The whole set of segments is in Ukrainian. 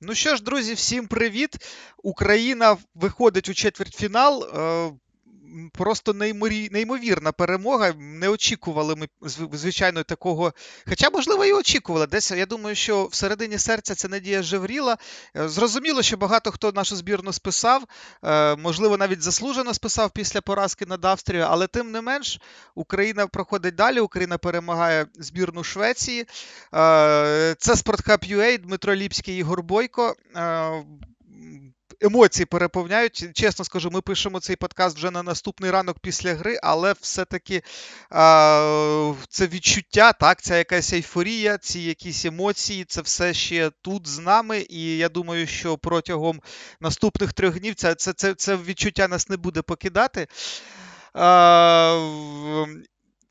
Ну що ж, друзі, всім привіт! Україна виходить у четвертьфінал. Просто неймовірна перемога. Не очікували ми, звичайно, такого. Хоча, можливо, і очікували. Десь я думаю, що всередині серця ця надія жевріла. Е, зрозуміло, що багато хто нашу збірну списав, е, можливо, навіть заслужено списав після поразки над Австрією, але тим не менш, Україна проходить далі. Україна перемагає збірну Швеції. Е, це Спортхаб UA, Дмитро Ліпський Ігор Бойко емоції переповняють. Чесно скажу, ми пишемо цей подкаст вже на наступний ранок після гри, але все-таки а, це відчуття, так, ця якась ейфорія, ці якісь емоції, це все ще тут з нами. І я думаю, що протягом наступних трьох днів це, це, це, це відчуття нас не буде покидати. А,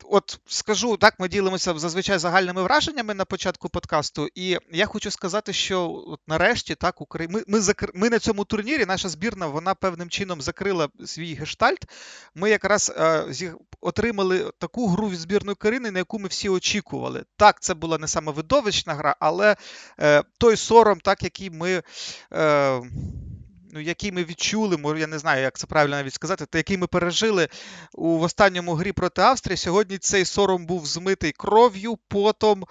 от скажу так, ми ділимося зазвичай загальними враженнями на початку подкасту, і я хочу сказати, що от нарешті так Украї... ми, ми, закр... ми на цьому турнірі, наша збірна, вона певним чином закрила свій гештальт. Ми якраз е, зі... отримали таку гру від збірної Карини, на яку ми всі очікували. Так, це була не саме видовищна гра, але е, той сором, так який ми. Е, ну, який ми відчули, я не знаю, як це правильно навіть сказати, та який ми пережили у в останньому грі проти Австрії. Сьогодні цей сором був змитий кров'ю, потом,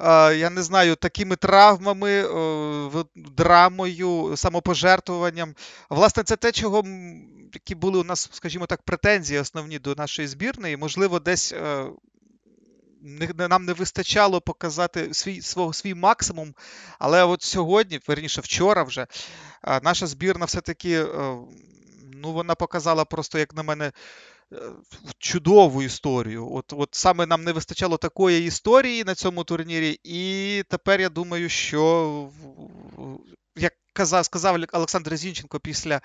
е, я не знаю, такими травмами, е, драмою, самопожертвуванням. Власне, це те, чого які були у нас, скажімо так, претензії основні до нашої збірної. Можливо, десь. Е, нам не вистачало показати свій свого, свій максимум. Але от сьогодні, верніше вчора вже, наша збірна все-таки е, ну, вона показала просто, як на мене, е, чудову історію. От от саме нам не вистачало такої історії на цьому турнірі, і тепер я думаю, що, як казав, сказав Олександр Зінченко після.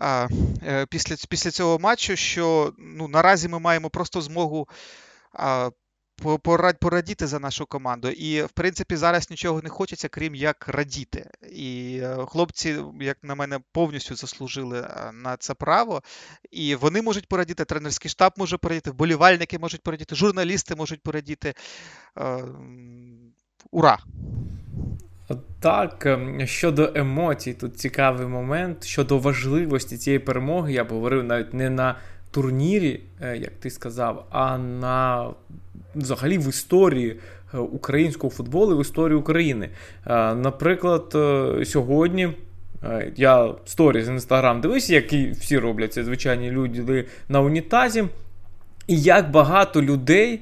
Е, після після цього матчу, що ну, наразі ми маємо просто змогу а, порадіти за нашу команду. І, в принципі, зараз нічого не хочеться, крім як радіти. І е, хлопці, як на мене, повністю заслужили е, на це право. І вони можуть порадіти, тренерський штаб може порадіти, вболівальники можуть порадіти, журналісти можуть порадіти. Е, ура! Так, ем, щодо емоцій, тут цікавий момент. Щодо важливості цієї перемоги, я б говорив навіть не на турнірі, як ти сказав, а на взагалі в історії е, українського футболу, в історії України. Е, наприклад, е, сьогодні. Я сторі з інстаграм дивився, які всі роблять це звичайні люди на унітазі. І як багато людей,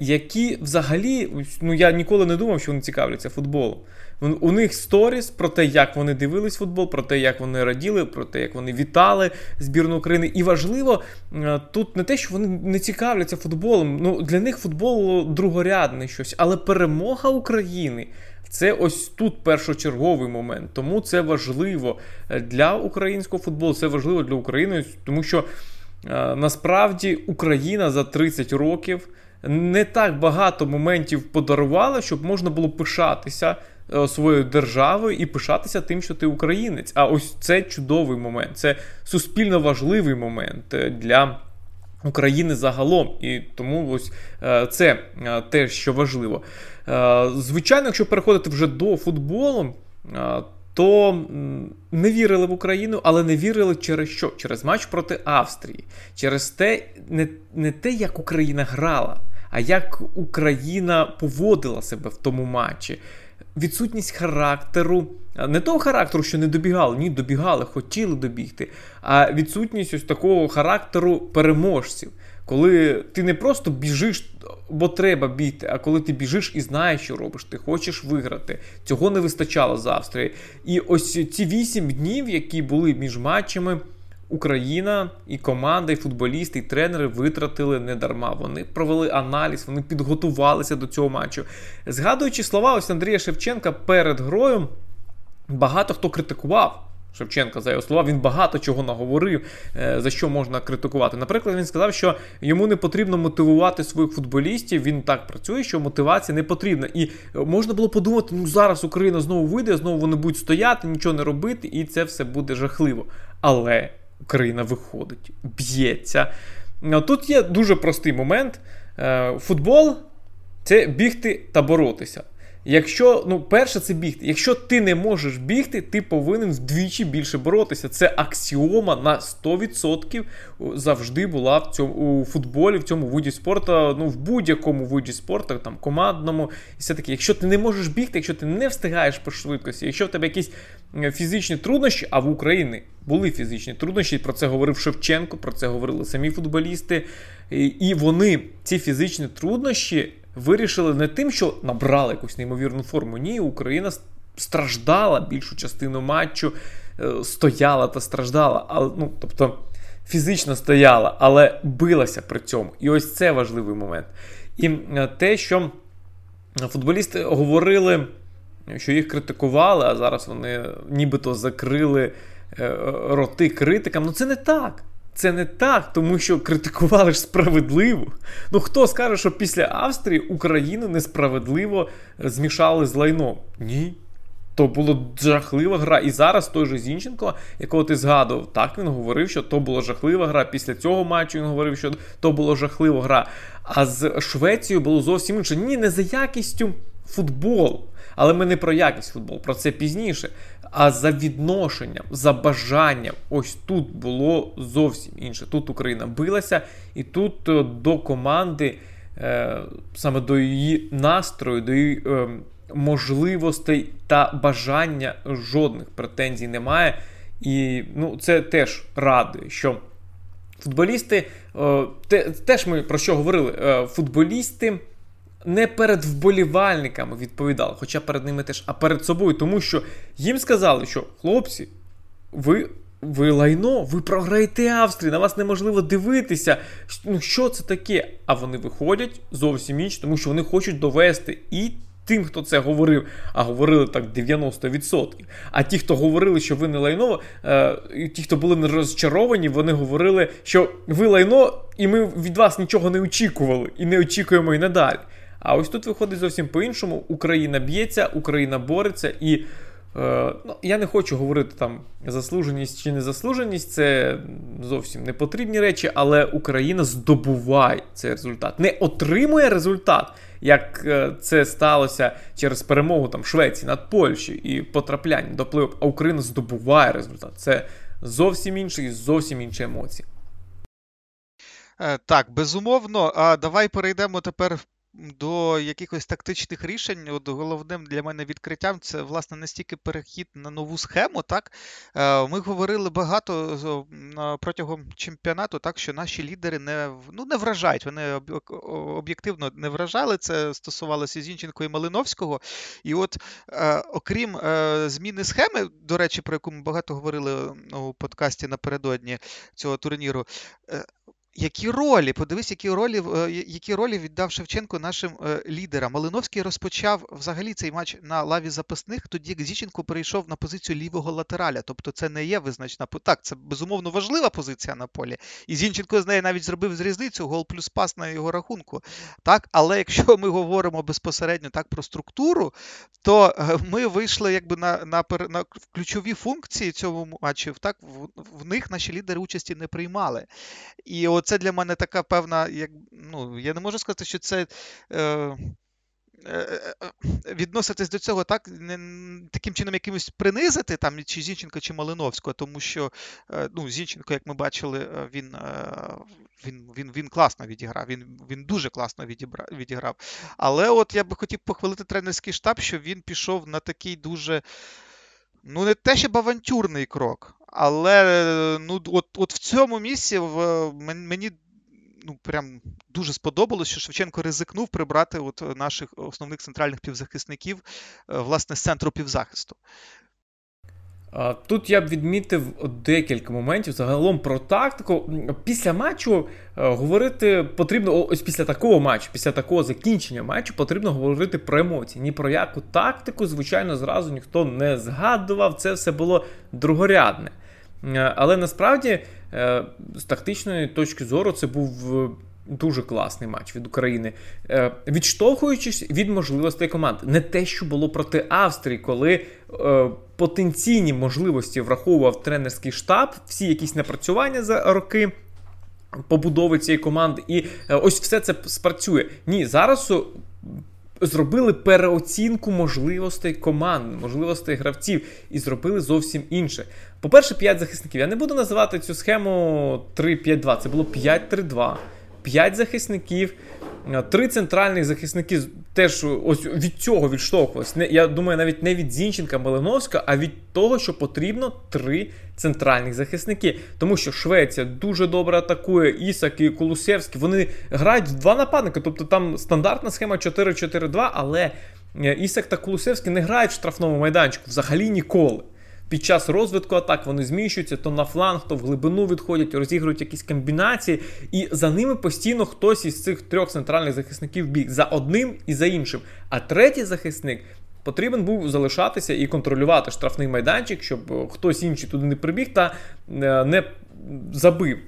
які взагалі, ну я ніколи не думав, що вони цікавляться футболом. У них сторіс про те, як вони дивились футбол, про те, як вони раділи, про те, як вони вітали збірну України. І важливо е, тут не те, що вони не цікавляться футболом. Ну для них футбол другорядне щось, але перемога України. Це ось тут першочерговий момент. Тому це важливо для українського футболу, це важливо для України, тому що е, насправді Україна за 30 років не так багато моментів подарувала, щоб можна було пишатися Е, своєю державою і пишатися тим, що ти українець. А ось це чудовий момент, це суспільно важливий момент е, для. України загалом, і тому ось е, це те, що важливо. Звичайно, якщо переходити вже до футболу, то не вірили в Україну, але не вірили через що? Через матч проти Австрії, через те, не, не те, як Україна грала, а як Україна поводила себе в тому матчі відсутність характеру, не того характеру, що не добігали, ні, добігали, хотіли добігти, а відсутність ось такого характеру переможців. Коли ти не просто біжиш, бо треба бігти, а коли ти біжиш і знаєш, що робиш, ти хочеш виграти. Цього не вистачало з Австрії. І ось ці вісім днів, які були між матчами. Україна і команда, і футболісти, і тренери витратили не дарма. Вони провели аналіз, вони підготувалися до цього матчу. Згадуючи слова ось Андрія Шевченка перед грою, багато хто критикував. Шевченка за його слова, він багато чого наговорив, е, за що можна критикувати. Наприклад, він сказав, що йому не потрібно мотивувати своїх футболістів. Він так працює, що мотивація не потрібна. І можна було подумати, ну зараз Україна знову вийде, знову вони будуть стояти, нічого не робити, і це все буде жахливо. Але Україна виходить, б'ється. Тут є дуже простий момент. Е, футбол це бігти та боротися. Якщо, ну, перше, це бігти. Якщо ти не можеш бігти, ти повинен вдвічі більше боротися. Це аксіома на 100% завжди була в цьому у футболі, в цьому виді спорту, ну в будь-якому виді спорту, там командному, і все таке. Якщо ти не можеш бігти, якщо ти не встигаєш по швидкості, якщо в тебе якісь фізичні труднощі, а в Україні були фізичні труднощі, про це говорив Шевченко, про це говорили самі футболісти. І вони ці фізичні труднощі вирішили не тим, що набрали якусь неймовірну форму. Ні, Україна страждала більшу частину матчу, е, стояла та страждала. Але, ну, тобто фізично стояла, але билася при цьому. І ось це важливий момент. І е, те, що футболісти говорили, що їх критикували, а зараз вони нібито закрили е, роти критикам. Ну це не так. Це не так, тому що критикували ж справедливо. Ну хто скаже, що після Австрії Україну несправедливо змішали з лайном? Ні. То була жахлива гра. І зараз той же Зінченко, якого ти згадував, так він говорив, що то була жахлива гра. Після цього матчу він говорив, що то була жахлива гра. А з Швецією було зовсім інше. Ні, не за якістю футболу. Але ми не про якість футболу, про це пізніше. А за відношенням, за бажанням, ось тут було зовсім інше. Тут Україна билася, і тут е, до команди, е, саме до її настрою, до її е, можливостей та бажання жодних претензій немає. І ну, це теж радує, що футболісти, те, теж ми про що говорили, футболісти не перед вболівальниками відповідали, хоча перед ними теж, а перед собою, тому що їм сказали, що хлопці, ви ви лайно, ви програєте Австрії, на вас неможливо дивитися. Ну що це таке? А вони виходять зовсім інше, тому що вони хочуть довести і. Тим, хто це говорив, а говорили так 90%. А ті, хто говорили, що ви не лайно, е, ті, хто були не розчаровані, вони говорили, що ви лайно, і ми від вас нічого не очікували, і не очікуємо і надалі. А ось тут виходить зовсім по-іншому. Україна б'ється, Україна бореться і. Е, ну, Я не хочу говорити там заслуженість чи незаслуженість, це зовсім не потрібні речі, але Україна здобуває цей результат, не отримує результат, як е, це сталося через перемогу там Швеції над Польщею і потрапляння до плей а Україна здобуває результат. Це зовсім інший, зовсім інші емоції. Е, так, безумовно. А давай перейдемо тепер до якихось тактичних рішень, от головним для мене відкриттям це власне не стільки перехід на нову схему. Так е, ми говорили багато протягом чемпіонату, так що наші лідери не ну, не вражають. Вони об'єктивно не вражали. Це стосувалося Зінченко і Малиновського. І от, е, окрім е, зміни схеми, до речі, про яку ми багато говорили у подкасті напередодні цього турніру. Які ролі? Подивись, які ролі е, які ролі віддав Шевченко нашим е, лідерам. Малиновський розпочав взагалі цей матч на лаві запасних, тоді як Зіченко перейшов на позицію лівого латераля. Тобто це не є визначна Так, це безумовно важлива позиція на полі. І Зінченко з неї навіть зробив з різницю гол плюс пас на його рахунку. Так, Але якщо ми говоримо безпосередньо так про структуру, то е, ми вийшли якби на на, на ключові функції цього матчу. Так, в, в них наші лідери участі не приймали. І от це для мене така певна, як ну я не можу сказати, що це. Е, е, е, Відноситись до цього так не таким чином якимось принизити там чи Зінченка, чи Малиновського, тому що е, ну, Зінченко, як ми бачили, він він, він, він класно відіграв, він він дуже класно відіграв. Але от я би хотів похвалити тренерський штаб, що він пішов на такий дуже ну, не те, щоб авантюрний крок, але ну, от от в цьому місці в, мені ну, прям дуже сподобалось, що Шевченко ризикнув прибрати от наших основних центральних півзахисників е, власне з центру півзахисту. Тут я б відмітив декілька моментів загалом про тактику. Після матчу е, говорити потрібно, ось після такого матчу, після такого закінчення матчу, потрібно говорити про емоції. Ні про яку тактику, звичайно, зразу ніхто не згадував. Це все було другорядне. Е, але насправді, е, з тактичної точки зору, це був дуже класний матч від України, відштовхуючись від можливостей команд. Не те, що було проти Австрії, коли потенційні можливості враховував тренерський штаб, всі якісь напрацювання за роки. Побудови цієї команди, і е, ось все це спрацює. Ні, зараз зробили переоцінку можливостей команд, можливостей гравців і зробили зовсім інше. По-перше, 5 захисників. Я не буду називати цю схему 3-5-2. Це було 5-3-2. 5 захисників. Три центральних захисники теж ось від цього відштовхувалися. Я думаю, навіть не від Зінченка Малиновська, а від того, що потрібно три центральних захисники. Тому що Швеція дуже добре атакує, Ісак і Кулусевський. Вони грають в два нападники. Тобто там стандартна схема 4-4-2, але е, Ісак та Кулусевський не грають в штрафному майданчику взагалі ніколи. Під час розвитку атак вони зміщуються то на фланг, то в глибину відходять, розігрують якісь комбінації, і за ними постійно хтось із цих трьох центральних захисників біг за одним і за іншим. А третій захисник потрібен був залишатися і контролювати штрафний майданчик, щоб хтось інший туди не прибіг та е, не забив.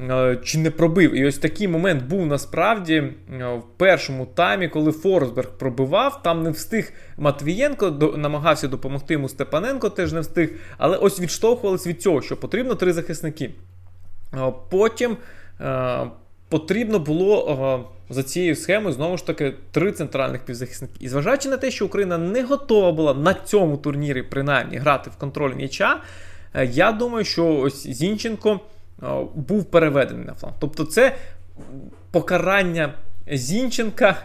Е, чи не пробив. І ось такий момент був насправді е, в першому таймі, коли Форсберг пробивав, там не встиг Матвієнко, намагався допомогти йому Степаненко, теж не встиг. Але ось відштовхувалися від цього, що потрібно три захисники. Е, потім потрібно було за цією схемою знову ж таки три центральних півзахисники. І зважаючи на те, що Україна не готова була на цьому турнірі, принаймні, грати в контроль м'яча, я думаю, що ось Зінченко. Е, був переведений на фланг. Тобто, це покарання Зінченка.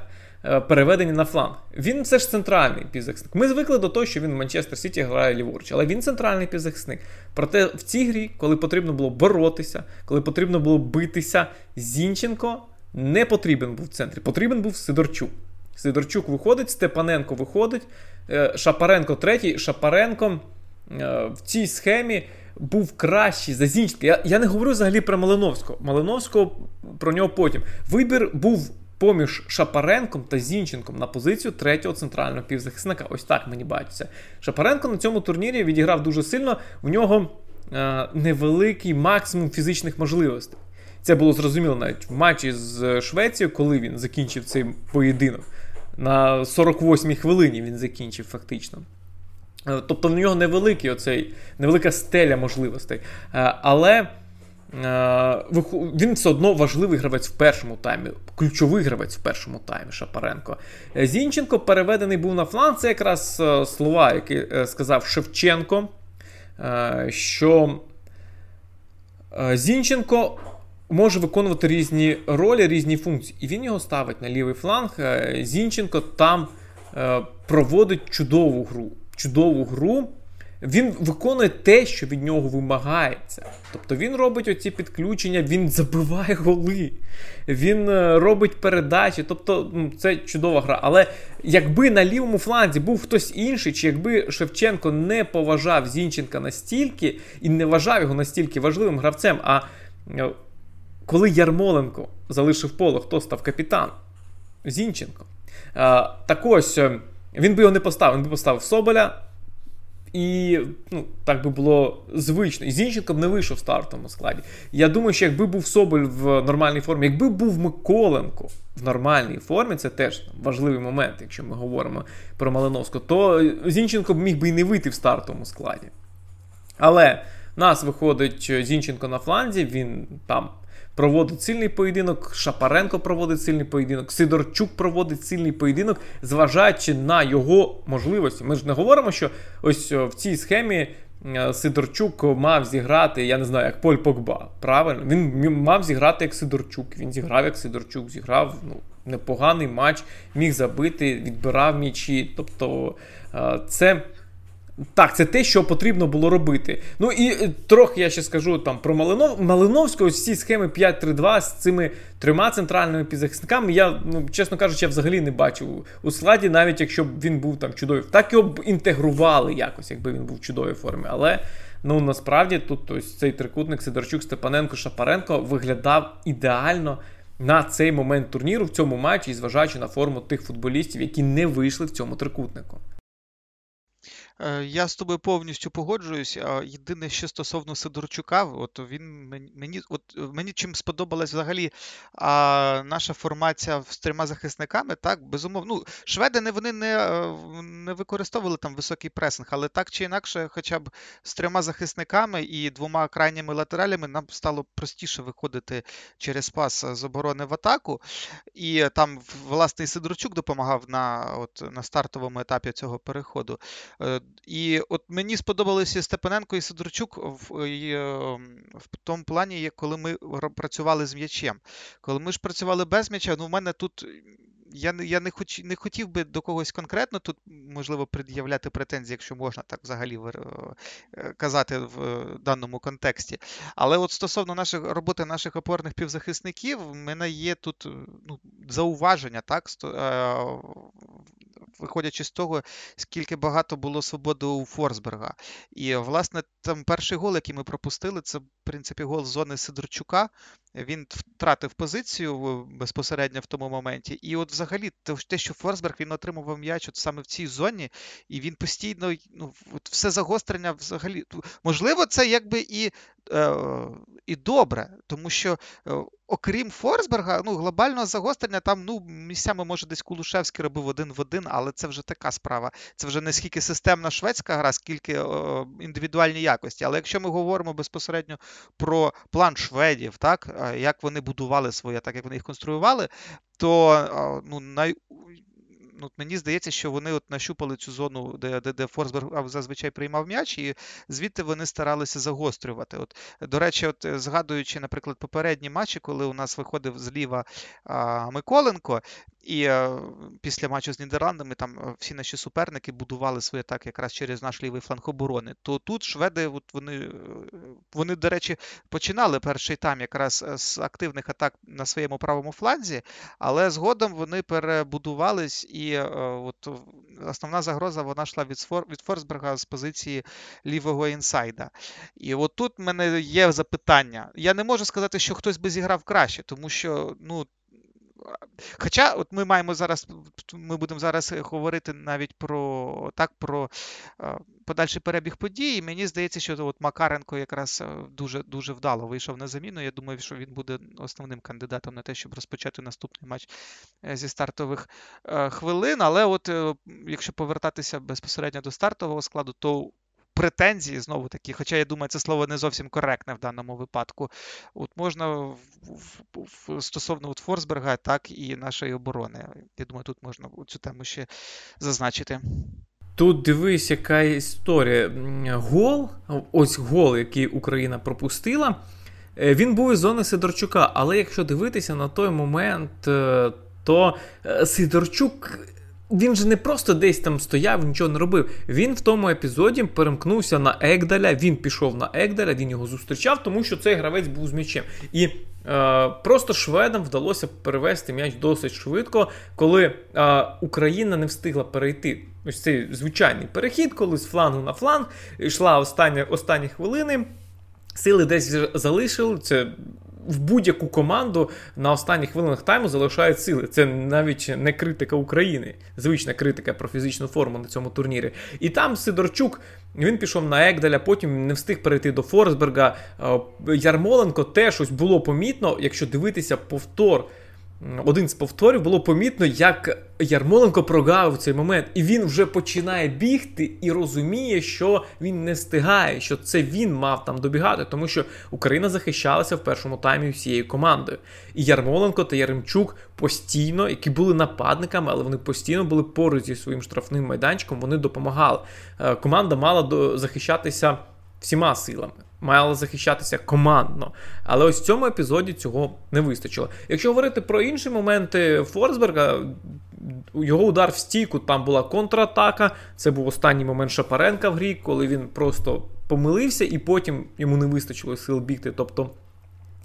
Е, переведені на фланг. Він все ж центральний півзахисник. Ми звикли до того, що він в Манчестер Сіті грає ліворуч, але він центральний півзахисник. Проте в цій грі, коли потрібно було боротися, коли потрібно було битися, Зінченко не потрібен був в центрі. Потрібен був Сидорчук. Сидорчук виходить, Степаненко виходить, е, Шапаренко третій. Шапаренко в цій схемі був кращий за Зінченка. Я я не говорю взагалі про Малиновського. Малиновського про нього потім. Вибір був поміж Шапаренком та Зінченком на позицію третього центрального півзахисника. Ось так мені бачиться. Шапаренко на цьому турнірі відіграв дуже сильно. В нього е, невеликий максимум фізичних можливостей. Це було зрозуміло навіть в матчі з Швецією, коли він закінчив цей поєдинок. На 48-й хвилині він закінчив фактично. Е, тобто в нього невеликий оцей, невелика стеля можливостей. Е, але е, він все одно важливий гравець в першому таймі, ключовий гравець в першому таймі Шапаренко. Зінченко переведений був на фланг. Це якраз слова, які сказав Шевченко. Що Зінченко може виконувати різні ролі, різні функції. І він його ставить на лівий фланг. Зінченко там проводить чудову гру чудову гру. Він виконує те, що від нього вимагається. Тобто він робить оці підключення, він забиває голи, він е, робить передачі. Тобто це чудова гра. Але якби на лівому фланзі був хтось інший, чи якби Шевченко не поважав Зінченка настільки і не вважав його настільки важливим гравцем, а е, коли Ярмоленко залишив поле, хто став капітан? Зінченко. Е, так ось. Він би його не поставив, він би поставив Соболя. І ну, так би було звично. І Зінченко б не вийшов в стартовому складі. Я думаю, що якби був Соболь в нормальній формі, якби був Миколенко в нормальній формі, це теж важливий момент, якщо ми говоримо про Малиновського, то Зінченко б міг би і не вийти в стартовому складі. Але нас виходить Зінченко на фланзі, він там проводить сильний поєдинок, Шапаренко проводить сильний поєдинок, Сидорчук проводить сильний поєдинок, зважаючи на його можливості. Ми ж не говоримо, що ось в цій схемі. Е, Сидорчук мав зіграти, я не знаю, як Поль Погба. Правильно? Він мав зіграти як Сидорчук. Він зіграв як Сидорчук, зіграв ну, непоганий матч, міг забити, відбирав м'ячі. Тобто е, це так, це те, що потрібно було робити. Ну і е, трохи я ще скажу там про Малинов... Малиновського, ось ці схеми 5-3-2 з цими трьома центральними підзахисниками. Я, ну, чесно кажучи, я взагалі не бачив у складі, навіть якщо б він був там чудовий. Так його б інтегрували якось, якби він був в чудовій формі. Але ну насправді тут ось цей трикутник Сидорчук, Степаненко, Шапаренко виглядав ідеально. На цей момент турніру в цьому матчі, зважаючи на форму тих футболістів, які не вийшли в цьому трикутнику. Е, я з тобою повністю погоджуюсь. Єдине, що стосовно Сидорчука, от він мені от мені чим сподобалась взагалі а, наша формація з трьома захисниками, так, безумовно. Ну, Шведи не вони не е, не використовували там високий пресинг, але так чи інакше, хоча б з трьома захисниками і двома крайніми латералями нам стало простіше виходити через пас з оборони в атаку. І там, власне, Сидорчук допомагав на от, на стартовому етапі цього переходу. Е, і от мені сподобалися Степаненко і Сидорчук в, і, ем, в тому плані, коли ми працювали з м'ячем. Коли ми ж працювали без м'яча, ну в мене тут я я не хоч, не хотів би до когось конкретно тут, можливо, пред'являти претензії, якщо можна так взагалі е, казати в даному контексті. Але от стосовно нашої роботи наших опорних півзахисників, в мене є тут ну, зауваження, так, е, виходячи з того, скільки багато було свободи у Форсберга. І, власне, там перший гол, який ми пропустили, це, в принципі, гол з зони Сидорчука. Він втратив позицію безпосередньо в тому моменті. І от взагалі, те, що Форсберг він отримував м'яч от саме в цій зоні, і він постійно ну, от все загострення взагалі. Можливо, це якби і і добре, тому що е, окрім Форсберга, ну, глобального загострення там ну, місцями, може, десь Кулушевський робив один в один, але це вже така справа. Це вже не скільки системна шведська гра, скільки о, індивідуальні якості. Але якщо ми говоримо безпосередньо про план шведів, так, як вони будували своє, так як вони їх конструювали, то ну, най ну, мені здається, що вони от нащупали цю зону, де де, де Форсберг зазвичай приймав м'яч, і звідти вони старалися загострювати. От, До речі, от згадуючи, наприклад, попередні матчі, коли у нас виходив зліва а, Миколенко, і е, після матчу з Нідерландами там е, всі наші суперники будували свої атаки якраз через наш лівий фланг оборони. То тут шведи, от вони, е, вони, до речі, починали перший тайм якраз з активних атак на своєму правому фланзі, але згодом вони перебудувались, і от основна загроза вона йшла від від Форсберга з позиції лівого інсайда. І от тут в мене є запитання. Я не можу сказати, що хтось би зіграв краще, тому що ну. Хоча от ми маємо зараз, ми будемо зараз говорити навіть про так, про подальший перебіг подій. І мені здається, що от Макаренко якраз дуже дуже вдало вийшов на заміну. Я думаю, що він буде основним кандидатом на те, щоб розпочати наступний матч е, зі стартових е, хвилин. Але от е, якщо повертатися безпосередньо до стартового складу, то претензії, знову таки, хоча я думаю, це слово не зовсім коректне в даному випадку. От Можна в, в, стосовно от Форсберга, так і нашої оборони. Я думаю, тут можна цю тему ще зазначити. Тут дивись, яка історія. Гол, ось гол, який Україна пропустила, е, він був із зони Сидорчука. Але якщо дивитися на той момент, е, то е, Сидорчук він же не просто десь там стояв, нічого не робив. Він в тому епізоді перемкнувся на Егдаля, він пішов на Егдаля, він його зустрічав, тому що цей гравець був з м'ячем. І е, просто шведам вдалося перевести м'яч досить швидко, коли е, Україна не встигла перейти. Ось цей звичайний перехід, коли з флангу на фланг йшла остання, останні хвилини. Сили десь залишили. Це в будь-яку команду на останніх хвилинах тайму залишають сили. Це навіть не критика України, звична критика про фізичну форму на цьому турнірі. І там Сидорчук. Він пішов на Егдаля, потім не встиг перейти до Форсберга. Е, Ярмоленко теж ось було помітно, якщо дивитися повтор один з повторів було помітно, як Ярмоленко прогавив цей момент, і він вже починає бігти і розуміє, що він не встигає, що це він мав там добігати, тому що Україна захищалася в першому таймі всією командою. І Ярмоленко та Яремчук постійно, які були нападниками, але вони постійно були поруч зі своїм штрафним майданчиком. Вони допомагали. Е, команда мала захищатися всіма силами мала захищатися командно. Але ось в цьому епізоді цього не вистачило. Якщо говорити про інші моменти Форсберга, його удар в стійку, там була контратака. Це був останній момент Шапаренка в грі, коли він просто помилився і потім йому не вистачило сил бігти. Тобто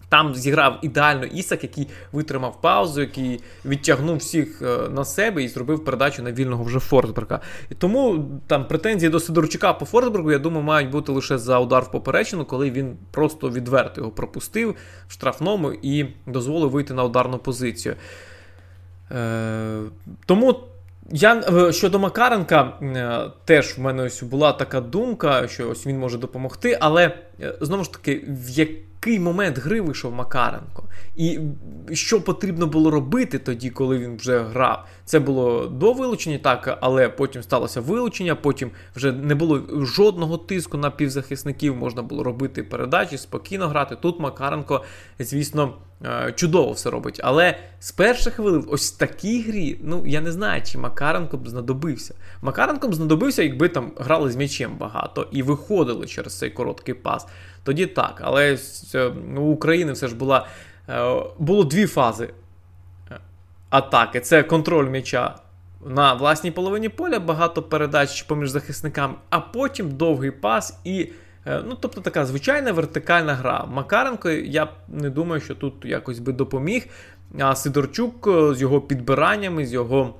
там зіграв ідеально Ісак, який витримав паузу, який відтягнув всіх е, на себе і зробив передачу на вільного вже Форсберга. І тому там претензії до Сидорчука по Форсбергу, я думаю, мають бути лише за удар в поперечину, коли він просто відверто його пропустив в штрафному і дозволив вийти на ударну позицію. Е, Тому Я е, щодо Макаренка, е, теж в мене ось була така думка, що ось він може допомогти, але знову ж таки, в який момент гри вийшов Макаренко, і що потрібно було робити тоді, коли він вже грав. Це було до вилучення, так, але потім сталося вилучення, потім вже не було жодного тиску на півзахисників, можна було робити передачі, спокійно грати. Тут Макаренко, звісно. Е, чудово все робить. Але з перших хвилин, ось такій грі, ну я не знаю, чи Макаренко б знадобився. Макаренко б знадобився, якби там грали з м'ячем багато і виходили через цей короткий пас. Тоді так. Але ну, у України все ж була е, було дві фази е, атаки: це контроль м'яча. На власній половині поля багато передач поміж захисниками, а потім довгий пас і Е, ну, тобто така звичайна вертикальна гра. Макаренко, я не думаю, що тут якось би допоміг. А Сидорчук е, з його підбираннями, з його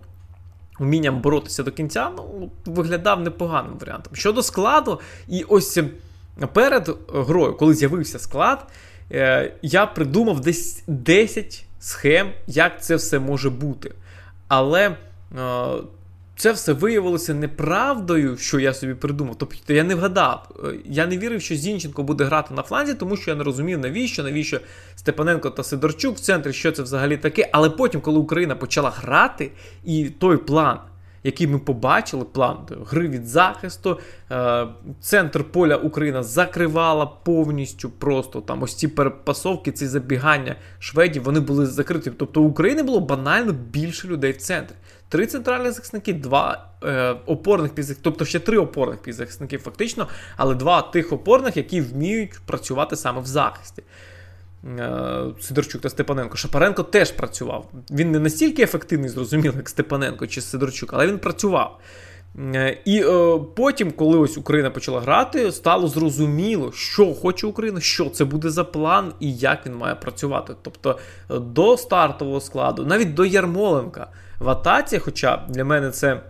вмінням боротися до кінця, ну, виглядав непоганим варіантом. Щодо складу, і ось перед грою, коли з'явився склад, е, я придумав десь 10 схем, як це все може бути. Але це все виявилося неправдою, що я собі придумав. Тобто я не вгадав. Е, я не вірив, що Зінченко буде грати на фланзі, тому що я не розумів, навіщо, навіщо Степаненко та Сидорчук в центрі, що це взагалі таке. Але потім, коли Україна почала грати, і той план, який ми побачили, план гри від захисту, е, центр поля Україна закривала повністю просто там ось ці перепасовки, ці забігання шведів, вони були закриті. Тобто у України було банально більше людей в центрі. Три центральних захисники, два е, опорних півзахисники, тобто ще три опорних півзахисники, фактично, але два тих опорних, які вміють працювати саме в захисті. Е, Сидорчук та Степаненко. Шапаренко теж працював. Він не настільки ефективний, зрозуміло, як Степаненко чи Сидорчук, але він працював. Е, і е, потім, коли ось Україна почала грати, стало зрозуміло, що хоче Україна, що це буде за план і як він має працювати. Тобто е, до стартового складу, навіть до Ярмоленка в атаці, хоча для мене це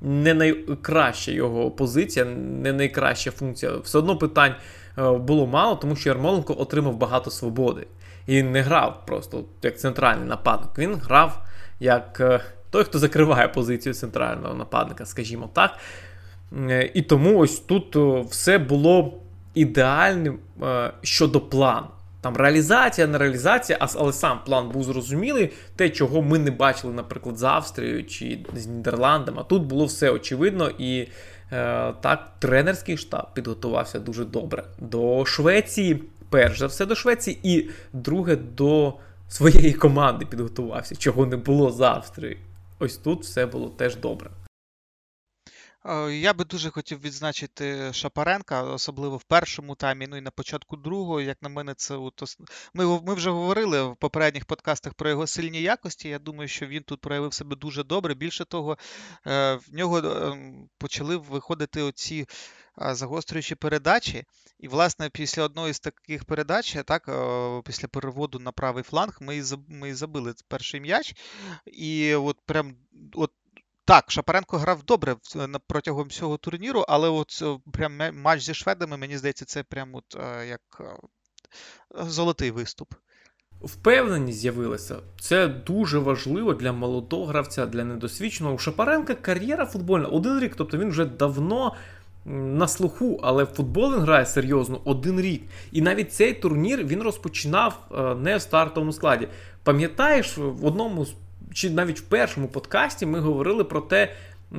не найкраща його позиція, не найкраща функція. Все одно питань було мало, тому що Ярмоленко отримав багато свободи. І він не грав просто як центральний нападник. Він грав як е, той, хто закриває позицію центрального нападника, скажімо так. Е, і тому ось тут все було ідеальним щодо плану. Там реалізація, не реалізація, але сам план був зрозумілий. Те, чого ми не бачили, наприклад, з Австрією чи з Нідерландами. А тут було все очевидно, і е, так тренерський штаб підготувався дуже добре. До Швеції, перш за все, до Швеції, і друге до своєї команди підготувався, чого не було з Австрії. Ось тут все було теж добре. Е, я би дуже хотів відзначити Шапаренка, особливо в першому таймі, ну і на початку другого. Як на мене, це от ми ми вже говорили в попередніх подкастах про його сильні якості. Я думаю, що він тут проявив себе дуже добре. Більше того, е, в нього ем, почали виходити оці загострюючі передачі. І, власне, після одної з таких передач, так, е, після переводу на правий фланг, ми ми забили перший м'яч. І от прям от так, Шапаренко грав добре протягом всього турніру, але от прям матч зі шведами, мені здається, це прям от е, як е, золотий виступ. Впевненість з'явилася. Це дуже важливо для молодого гравця, для недосвідченого. У Шапаренка кар'єра футбольна один рік, тобто він вже давно на слуху, але в футбол він грає серйозно один рік. І навіть цей турнір він розпочинав е, не в стартовому складі. Пам'ятаєш, в одному з чи навіть в першому подкасті ми говорили про те,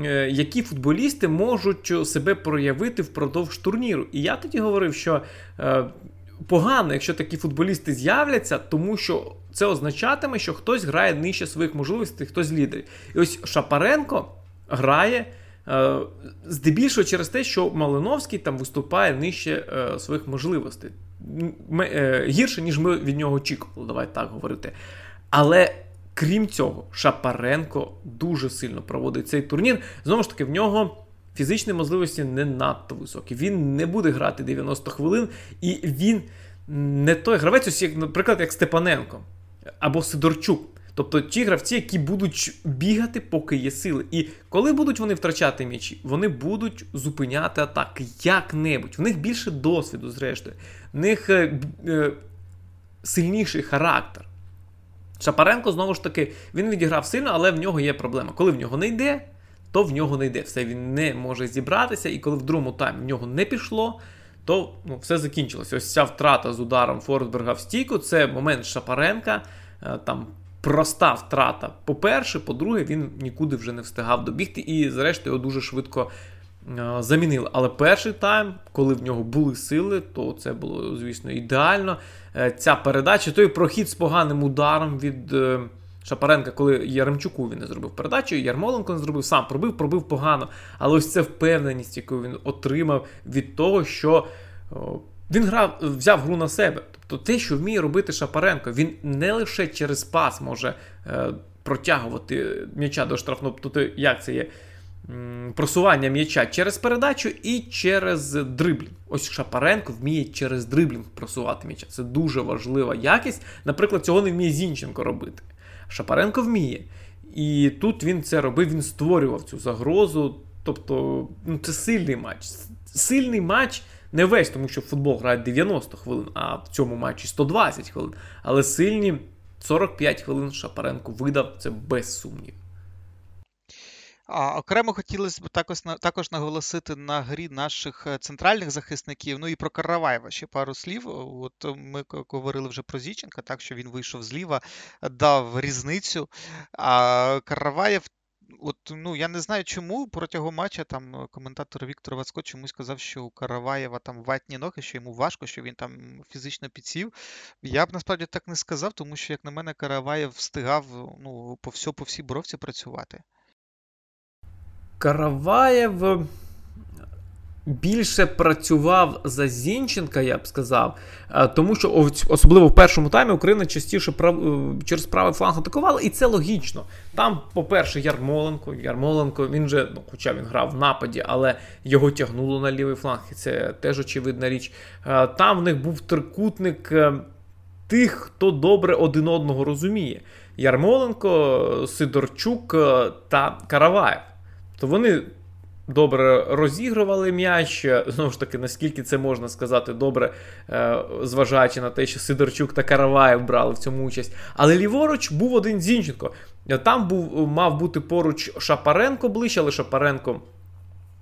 е, які футболісти можуть себе проявити впродовж турніру. І я тоді говорив, що е, погано, якщо такі футболісти з'являться, тому що це означатиме, що хтось грає нижче своїх можливостей, хтось лідерів. І ось Шапаренко грає. Е, здебільшого через те, що Малиновський там виступає нижче своїх можливостей. Гірше, ніж ми від нього очікували, давай так говорити. Але Крім цього, Шапаренко дуже сильно проводить цей турнір. Знову ж таки, в нього фізичні можливості не надто високі. Він не буде грати 90 хвилин, і він не той гравець, ось як, наприклад, як Степаненко або Сидорчук. Тобто ті гравці, які будуть бігати, поки є сили. І коли будуть вони втрачати м'ячі, вони будуть зупиняти атаки як-небудь. В них більше досвіду, зрештою, в них е, е, сильніший характер. Шапаренко, знову ж таки, він відіграв сильно, але в нього є проблема. Коли в нього не йде, то в нього не йде. Все він не може зібратися, і коли в другому таймі в нього не пішло, то ну, все закінчилося. Ось ця втрата з ударом Форсберга в стійку це момент Шапаренка. Е, там проста втрата. По-перше, по-друге, він нікуди вже не встигав добігти, і, зрештою, дуже швидко замінили. Але перший тайм, коли в нього були сили, то це було, звісно, ідеально. Е, ця передача, той прохід з поганим ударом від. Шапаренка, коли Яремчуку він не зробив передачу, Ярмоленко не зробив, сам пробив, пробив погано. Але ось це впевненість, яку він отримав від того, що він грав, взяв гру на себе. Тобто те, що вміє робити Шапаренко, він не лише через пас може е, протягувати м'яча до штрафного, тобто як це є? Просування м'яча через передачу і через дриблінг. Ось Шапаренко вміє через дриблінг просувати м'яча. Це дуже важлива якість. Наприклад, цього не вміє Зінченко робити. Шапаренко вміє. І тут він це робив, він створював цю загрозу. Тобто, ну це сильний матч. Сильний матч не весь, тому що футбол грає 90 хвилин, а в цьому матчі 120 хвилин. Але сильні 45 хвилин Шапаренко видав це без сумнів. А окремо хотілося б також також наголосити на грі наших е, центральних захисників. Ну і про Караваєва ще пару слів. От ми говорили вже про Зіченка, так що він вийшов зліва, дав різницю. А Караваєв. От, ну, я не знаю, чому протягом матча там коментатор Віктор Вацько чомусь сказав, що у Караваєва там ватні ноги, що йому важко, що він там фізично підсів. Я б насправді так не сказав, тому що, як на мене, Караваєв встигав ну, по всьо, по всій боровці працювати. Караваєв більше працював за Зінченка, я б сказав. Е, тому що, особливо в першому таймі, Україна частіше. Е, через правий фланг атакувала, і це логічно. Там, по-перше, Ярмоленко. Ярмоленко, він же, ну, хоча він грав в нападі, але його тягнуло на лівий фланг, і це теж очевидна річ. Е, там в них був трикутник тих, хто добре один одного розуміє: Ярмоленко, Сидорчук та Караваєв то вони добре розігрували м'яч. Знову ж таки, наскільки це можна сказати добре, е, зважаючи на те, що Сидорчук та Караваєв брали в цьому участь. Але ліворуч був один Зінченко. Там був, мав бути поруч Шапаренко ближче, але Шапаренко.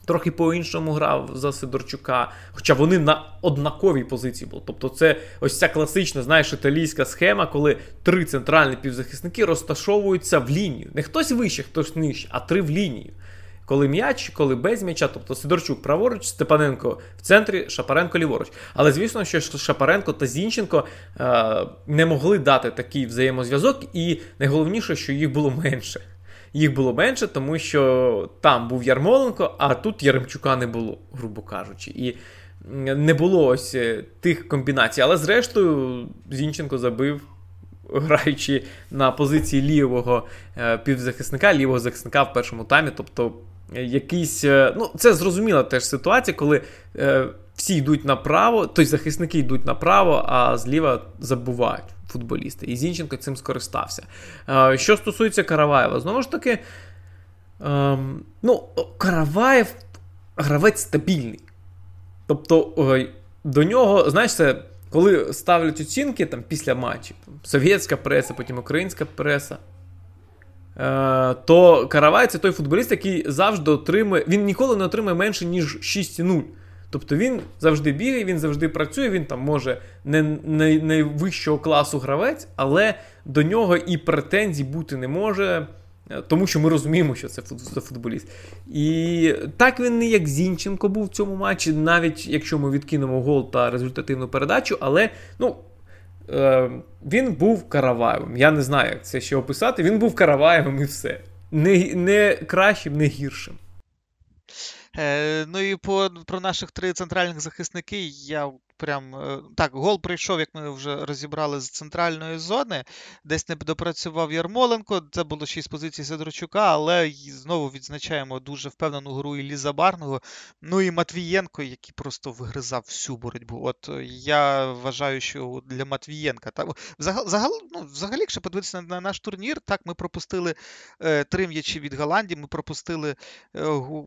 Трохи по-іншому грав за Сидорчука, хоча вони на однаковій позиції були. Тобто, це ось ця класична, знаєш, італійська схема, коли три центральні півзахисники розташовуються в лінію. Не хтось вище, хтось нижче, а три в лінію коли м'яч, коли без м'яча, тобто Сидорчук праворуч, Степаненко в центрі, Шапаренко ліворуч. Але звісно, що Шапаренко та Зінченко е, не могли дати такий взаємозв'язок, і найголовніше, що їх було менше. Їх було менше, тому що там був Ярмоленко, а тут Яремчука не було, грубо кажучи. І не було ось е, тих комбінацій. Але зрештою, Зінченко забив. Граючи на позиції лівого е, півзахисника, лівого захисника в першому таймі, тобто якийсь. Е, ну, Це зрозуміла теж ситуація, коли е, всі йдуть направо, тобто захисники йдуть направо, а зліва забувають футболісти. І Зінченко цим скористався. Е, що стосується Караваєва, знову ж таки, е, ну, Караваєв гравець стабільний. Тобто, е, до нього, знаєш, це. Коли ставлять оцінки там після матчів, совєтська преса, потім українська преса, то Каравай це той футболіст, який завжди отримує. Він ніколи не отримує менше, ніж 6-0. Тобто він завжди бігає, він завжди працює, він там може не найвищого класу гравець, але до нього і претензій бути не може, е, тому що ми розуміємо, що це футболіст. І так він не як Зінченко був в цьому матчі, навіть якщо ми відкинемо гол та результативну передачу, але ну, е, він був Караваєвим. Я не знаю, як це ще описати. Він був Караваєвим і все. Не не кращим, не гіршим. Е, Ну і по, про наших три центральних захисники я прям е, так, гол прийшов, як ми вже розібрали з центральної зони. Десь не допрацював Ярмоленко. Це було 6 позицій Сидорчука, але знову відзначаємо дуже впевнену гру Іллі Забарного. Ну і Матвієнко, який просто вигризав всю боротьбу. От е, я вважаю, що для Матвієнка так взагалі, ну, взагалі, якщо подивитися на наш турнір, так ми пропустили е, три м'ячі від Голландії. Ми пропустили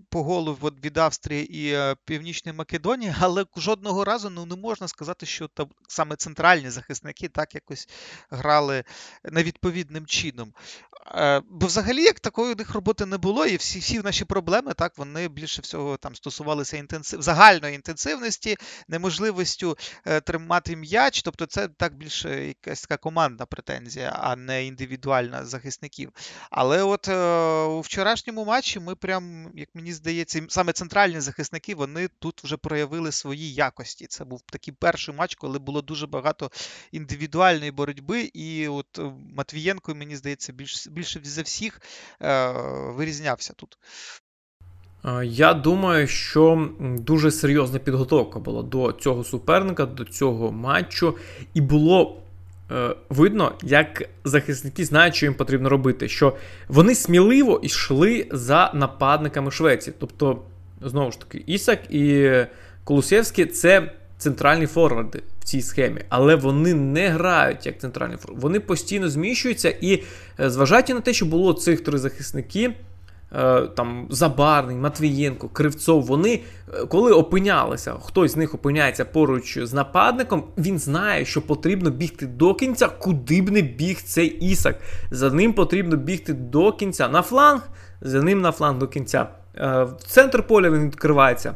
по голу від Австрії і Північної Македонії, але жодного разу ну, не можна сказати, що там саме центральні захисники так якось грали невідповідним чином. Е, бо взагалі, як такої у них роботи не було, і всі всі наші проблеми, так, вони більше всього там стосувалися інтенсив... загальної інтенсивності, неможливістю е, тримати м'яч. Тобто, це так більше якась така командна претензія, а не індивідуальна захисників. Але от е, у вчорашньому матчі ми прям, як мені здається, саме центральні захисники вони тут вже проявили свої якості. Це був такий перший матч, коли було дуже багато індивідуальної боротьби, і от е, Матвієнко, мені здається, більш більше за всіх е, вирізнявся тут. Я думаю, що дуже серйозна підготовка була до цього суперника, до цього матчу, і було е, видно, як захисники знають, що їм потрібно робити. Що вони сміливо йшли за нападниками Швеції. Тобто, знову ж таки, Ісак і Колусєвський це центральні форварди в цій схемі, але вони не грають як центральні форварди. Вони постійно зміщуються і, е, зважаючи на те, що було цих три захисники. Е, там Забарний, Матвієнко, Кривцов, вони е, коли опинялися, хтось з них опиняється поруч з нападником, він знає, що потрібно бігти до кінця, куди б не біг цей Ісак. За ним потрібно бігти до кінця на фланг, за ним на фланг до кінця. В центр поля він відкривається.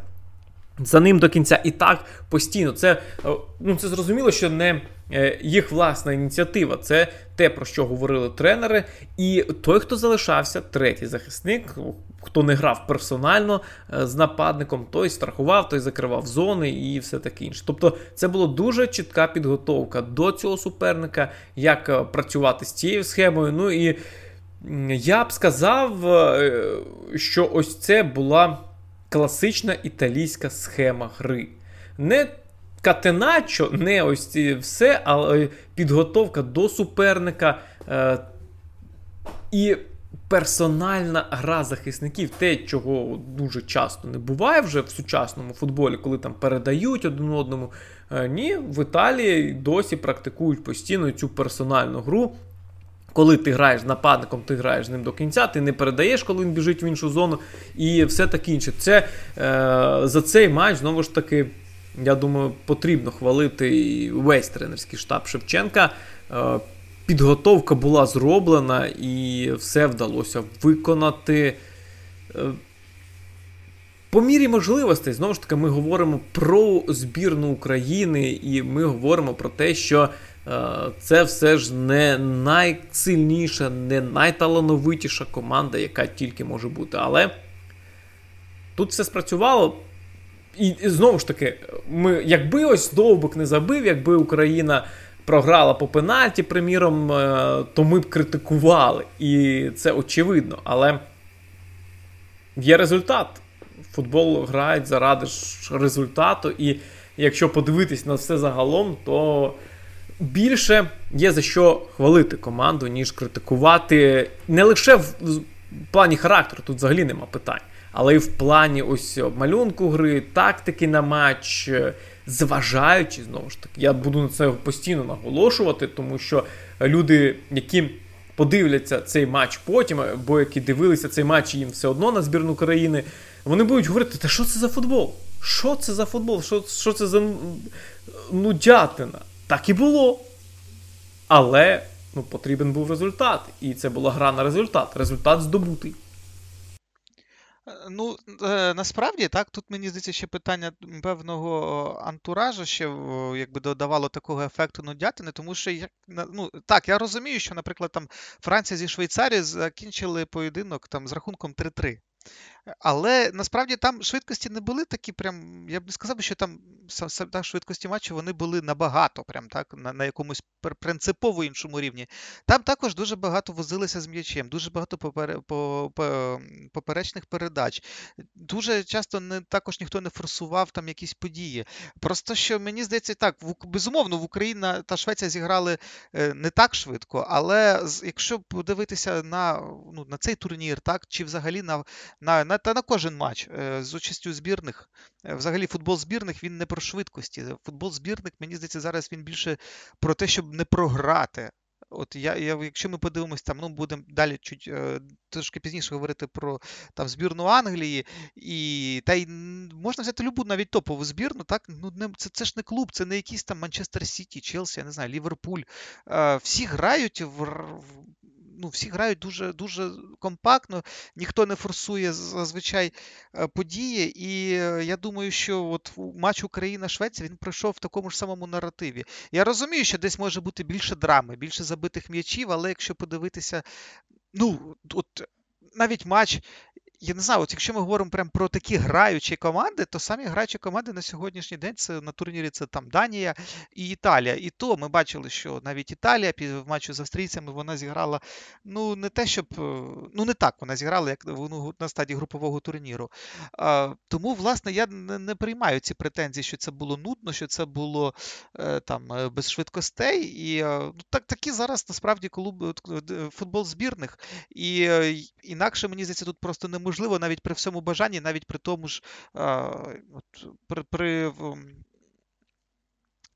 За ним до кінця і так постійно. Це е, ну, це зрозуміло, що не е, їх власна ініціатива, це те, про що говорили тренери. І той, хто залишався, третій захисник, хто не грав персонально е, з нападником, той страхував, той закривав зони і все таке інше. Тобто, це була дуже чітка підготовка до цього суперника, як працювати з цією схемою. Ну і я б сказав, що ось це була класична італійська схема гри. Не катеначо, не ось ці все, але підготовка до суперника е, і персональна гра захисників, те, чого дуже часто не буває вже в сучасному футболі, коли там передають один одному. Е, ні, в Італії досі практикують постійно цю персональну гру. Коли ти граєш з нападником, ти граєш з ним до кінця, ти не передаєш, коли він біжить в іншу зону, і все таке інше. Це е, за цей матч знову ж таки, я думаю, потрібно хвалити весь тренерський штаб Шевченка. Е, Підготовка була зроблена і все вдалося виконати. Е, по мірі можливостей, знову ж таки, ми говоримо про збірну України, і ми говоримо про те, що це все ж не найсильніша, не найталановитіша команда, яка тільки може бути. Але тут все спрацювало. І, і знову ж таки, ми, якби ось Довбик не забив, якби Україна програла по пенальті, приміром, е, то ми б критикували. І це очевидно. Але є результат. Футбол грають заради результату. І якщо подивитись на все загалом, то більше є за що хвалити команду, ніж критикувати. Не лише в плані характеру, тут взагалі нема питань, але і в плані ось малюнку гри, тактики на матч, зважаючи, знову ж таки, я буду на це постійно наголошувати, тому що люди, які подивляться цей матч потім, або які дивилися цей матч їм все одно на збірну країни, вони будуть говорити, та що це за футбол? Що це за футбол? Що, що це за нудятина? Так і було. Але ну, потрібен був результат. І це була гра на результат. Результат здобутий. Е, ну, е, насправді так, тут мені здається ще питання певного антуражу ще якби додавало такого ефекту нудятини, тому що ну так, я розумію, що, наприклад, там Франція зі Швейцарією закінчили поєдинок там з рахунком 3-3. Але насправді там швидкості не були такі, прям, я б не сказав, що там так, швидкості матчу вони були набагато, прям так, на на якомусь принципово іншому рівні. Там також дуже багато возилися з м'ячем, дуже багато попер, по, по, поперечних передач. Дуже часто не, також ніхто не форсував там якісь події. Просто що мені здається, так, безумовно, в Україна та Швеція зіграли е, не так швидко, але якщо подивитися на ну, на цей турнір, так, чи взагалі на на, на, та на кожен матч е, з участю збірних. Е, взагалі, футбол збірних він не про швидкості. Футбол збірних, мені здається, зараз він більше про те, щоб не програти. От я, я якщо ми подивимось там, ну будемо далі чуть е, трошки пізніше говорити про там збірну Англії, і та й можна взяти любу навіть топову збірну, так ну не це, це ж не клуб, це не якийсь там Манчестер Сіті, Челсі, я не знаю, Ліверпуль. Е, всі грають в, в ну, всі грають дуже дуже компактно, ніхто не форсує зазвичай е, події. І е, я думаю, що от матч Україна-Швеція він пройшов в такому ж самому наративі. Я розумію, що десь може бути більше драми, більше забитих м'ячів, але якщо подивитися, ну от навіть матч я не знаю, от якщо ми говоримо прямо про такі граючі команди, то самі граючі команди на сьогоднішній день це на турнірі це там Данія і Італія. І то ми бачили, що навіть Італія в матчі з австрійцями вона зіграла ну не те, щоб е, ну не так вона зіграла, як ну, на стадії групового турніру. А, Тому, власне, я не, не приймаю ці претензії, що це було нудно, що це було е, там е, без швидкостей. І ну, так такі зараз насправді клуб футбол збірних. І інакше мені здається, тут просто не неможливо навіть при всьому бажанні, навіть при тому ж от, при, при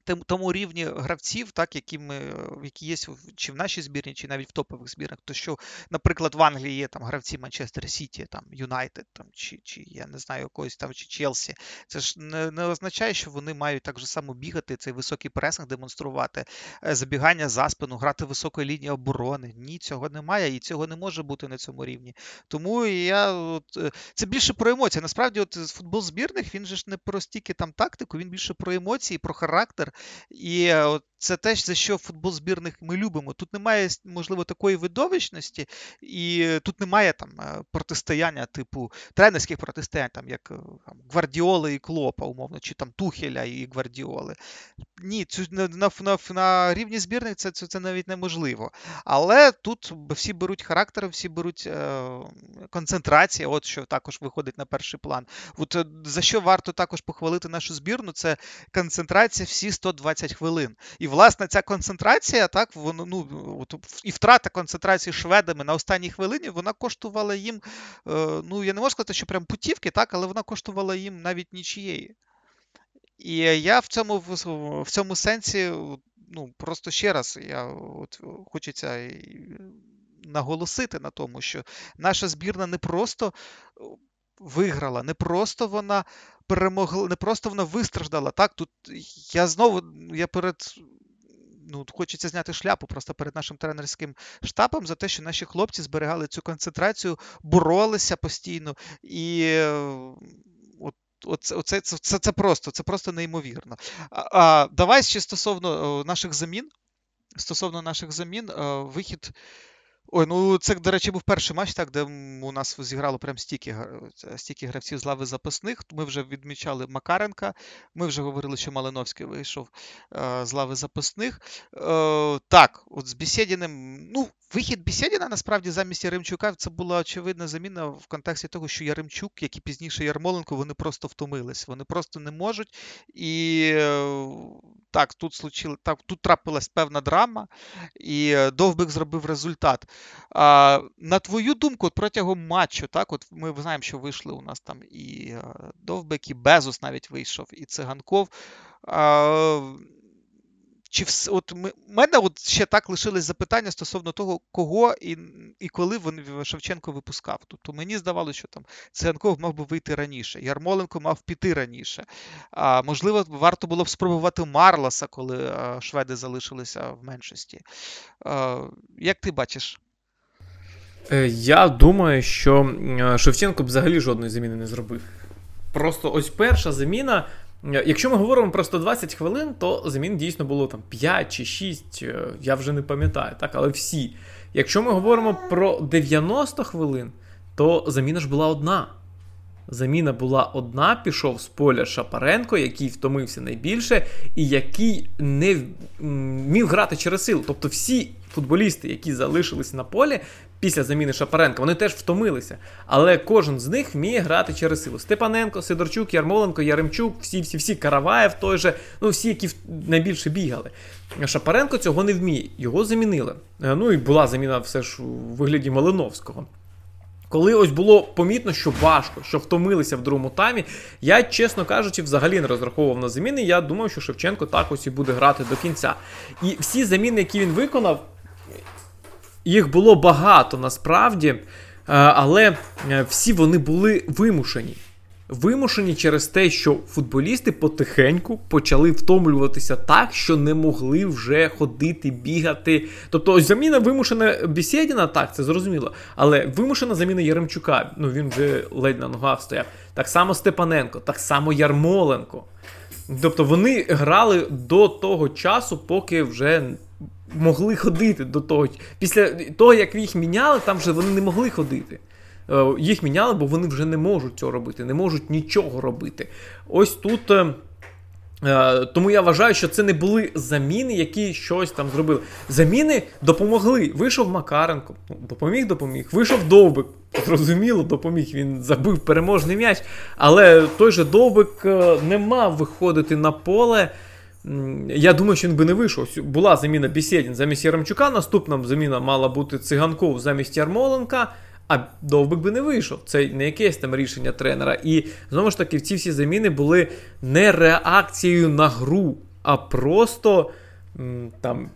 тому рівні гравців, так, які ми, які є чи в нашій збірні, чи навіть в топових збірних. То що, наприклад, в Англії є там гравці Манчестер Сіті, там Юнайтед, там чи чи я не знаю якогось там чи Челсі. Це ж не не означає, що вони мають так же само бігати, цей високий пресинг демонструвати, е, забігання за спину, грати високої лінії оборони. Ні, цього немає і цього не може бути на цьому рівні. Тому я от, е, це більше про емоції. Насправді, от футбол збірних він же ж не про стільки там тактику, він більше про емоції, про характер. І е, це те, за що футбол збірних ми любимо. Тут немає, можливо, такої видовищності, і тут немає там е, протистояння, типу тренерських протистоянь, там як е, там, Гвардіоли і Клопа, умовно, чи там Тухеля і Гвардіоли. Ні, цю, на на, на, на рівні збірних це, це це, навіть неможливо. Але тут всі беруть характер, всі беруть е, концентрацію, от що також виходить на перший план. От За що варто також похвалити нашу збірну, це концентрація всі 120 хвилин. І власне, ця концентрація, так, воно, ну, і втрата концентрації шведами на останній хвилині, вона коштувала їм, е, ну, я не можу сказати, що прям путівки, так, але вона коштувала їм навіть нічієї. І я в цьому в цьому сенсі, ну, просто ще раз, я от хочеться наголосити на тому, що наша збірна не просто виграла, не просто вона перемогла, не просто вона вистраждала. Так, тут я знову я перед ну, хочеться зняти шляпу просто перед нашим тренерським штабом за те, що наші хлопці зберігали цю концентрацію, боролися постійно. І от, оце, оце, це, це, це просто це просто неймовірно. А, а Давай ще стосовно наших замін. Стосовно наших замін, вихід. Ой, ну це, до речі, був перший матч, так, де у нас зіграло прям стільки стільки гравців з лави запасних. Ми вже відмічали Макаренка, ми вже говорили, що Малиновський вийшов е, з лави запасних. Е, так, от з Бісєдіним, ну, вихід Бісєдіна насправді замість Яремчука це була очевидна заміна в контексті того, що Яремчук, як і пізніше Ярмоленко, вони просто втомились. Вони просто не можуть. І е, так, тут случили, так, тут трапилась певна драма, і Довбик зробив результат. А, На твою думку, от протягом матчу, так, от ми знаємо, що вийшли у нас там і е, Довбик, і Безус навіть вийшов, і Циганков. А, чи вс... от ми... мене от ще так лишились запитання стосовно того, кого і і коли він Шевченко випускав. Тобто мені здавалося, що там Циганков мав би вийти раніше, Ярмоленко мав піти раніше. А, Можливо, варто було б спробувати Марласа, коли а, шведи залишилися в меншості. А, Як ти бачиш? Е, я думаю, що Шевченко взагалі жодної заміни не зробив. Просто ось перша заміна. Якщо ми говоримо про 120 хвилин, то замін дійсно було там 5 чи 6, е, я вже не пам'ятаю, так, але всі. Якщо ми говоримо про 90 хвилин, то заміна ж була одна. Заміна була одна, пішов з поля Шапаренко, який втомився найбільше, і який не вмів грати через силу. Тобто всі футболісти, які залишились на полі після заміни Шапаренка, вони теж втомилися. Але кожен з них вміє грати через силу. Степаненко, Сидорчук, Ярмоленко, Яремчук, всі-всі-всі, Караваєв той же, ну всі, які найбільше бігали. Шапаренко цього не вміє, його замінили. Е, ну і була заміна все ж у вигляді Малиновського. Коли ось було помітно, що важко, що втомилися в другому таймі, я, чесно кажучи, взагалі не розраховував на заміни. Я думав, що Шевченко так ось і буде грати до кінця. І всі заміни, які він виконав, їх було багато насправді, е, але е, всі вони були вимушені. Вимушені через те, що футболісти потихеньку почали втомлюватися так, що не могли вже ходити, бігати. Тобто, ось заміна вимушена Бісєдіна, так, це зрозуміло. Але вимушена заміна Яремчука. Ну він вже ледь на ногах стояв. Так само Степаненко, так само Ярмоленко. Тобто вони грали до того часу, поки вже могли ходити до того. Після того, як їх міняли, там вже вони не могли ходити. Е, їх міняли, бо вони вже не можуть цього робити, не можуть нічого робити. Ось тут. Е, е, тому я вважаю, що це не були заміни, які щось там зробили. Заміни допомогли. Вийшов Макаренко, ну, допоміг, допоміг. Вийшов Довбик. Зрозуміло, допоміг. Він забив переможний м'яч. Але той же Довбик не мав виходити на поле. Я думаю, що він би не вийшов. Була заміна Бісєдін замість Яремчука. Наступна заміна мала бути Циганков замість Ярмоленка. А довбик би не вийшов. Це не якесь там рішення тренера. І знову ж таки, ці всі заміни були не реакцією на гру, а просто там.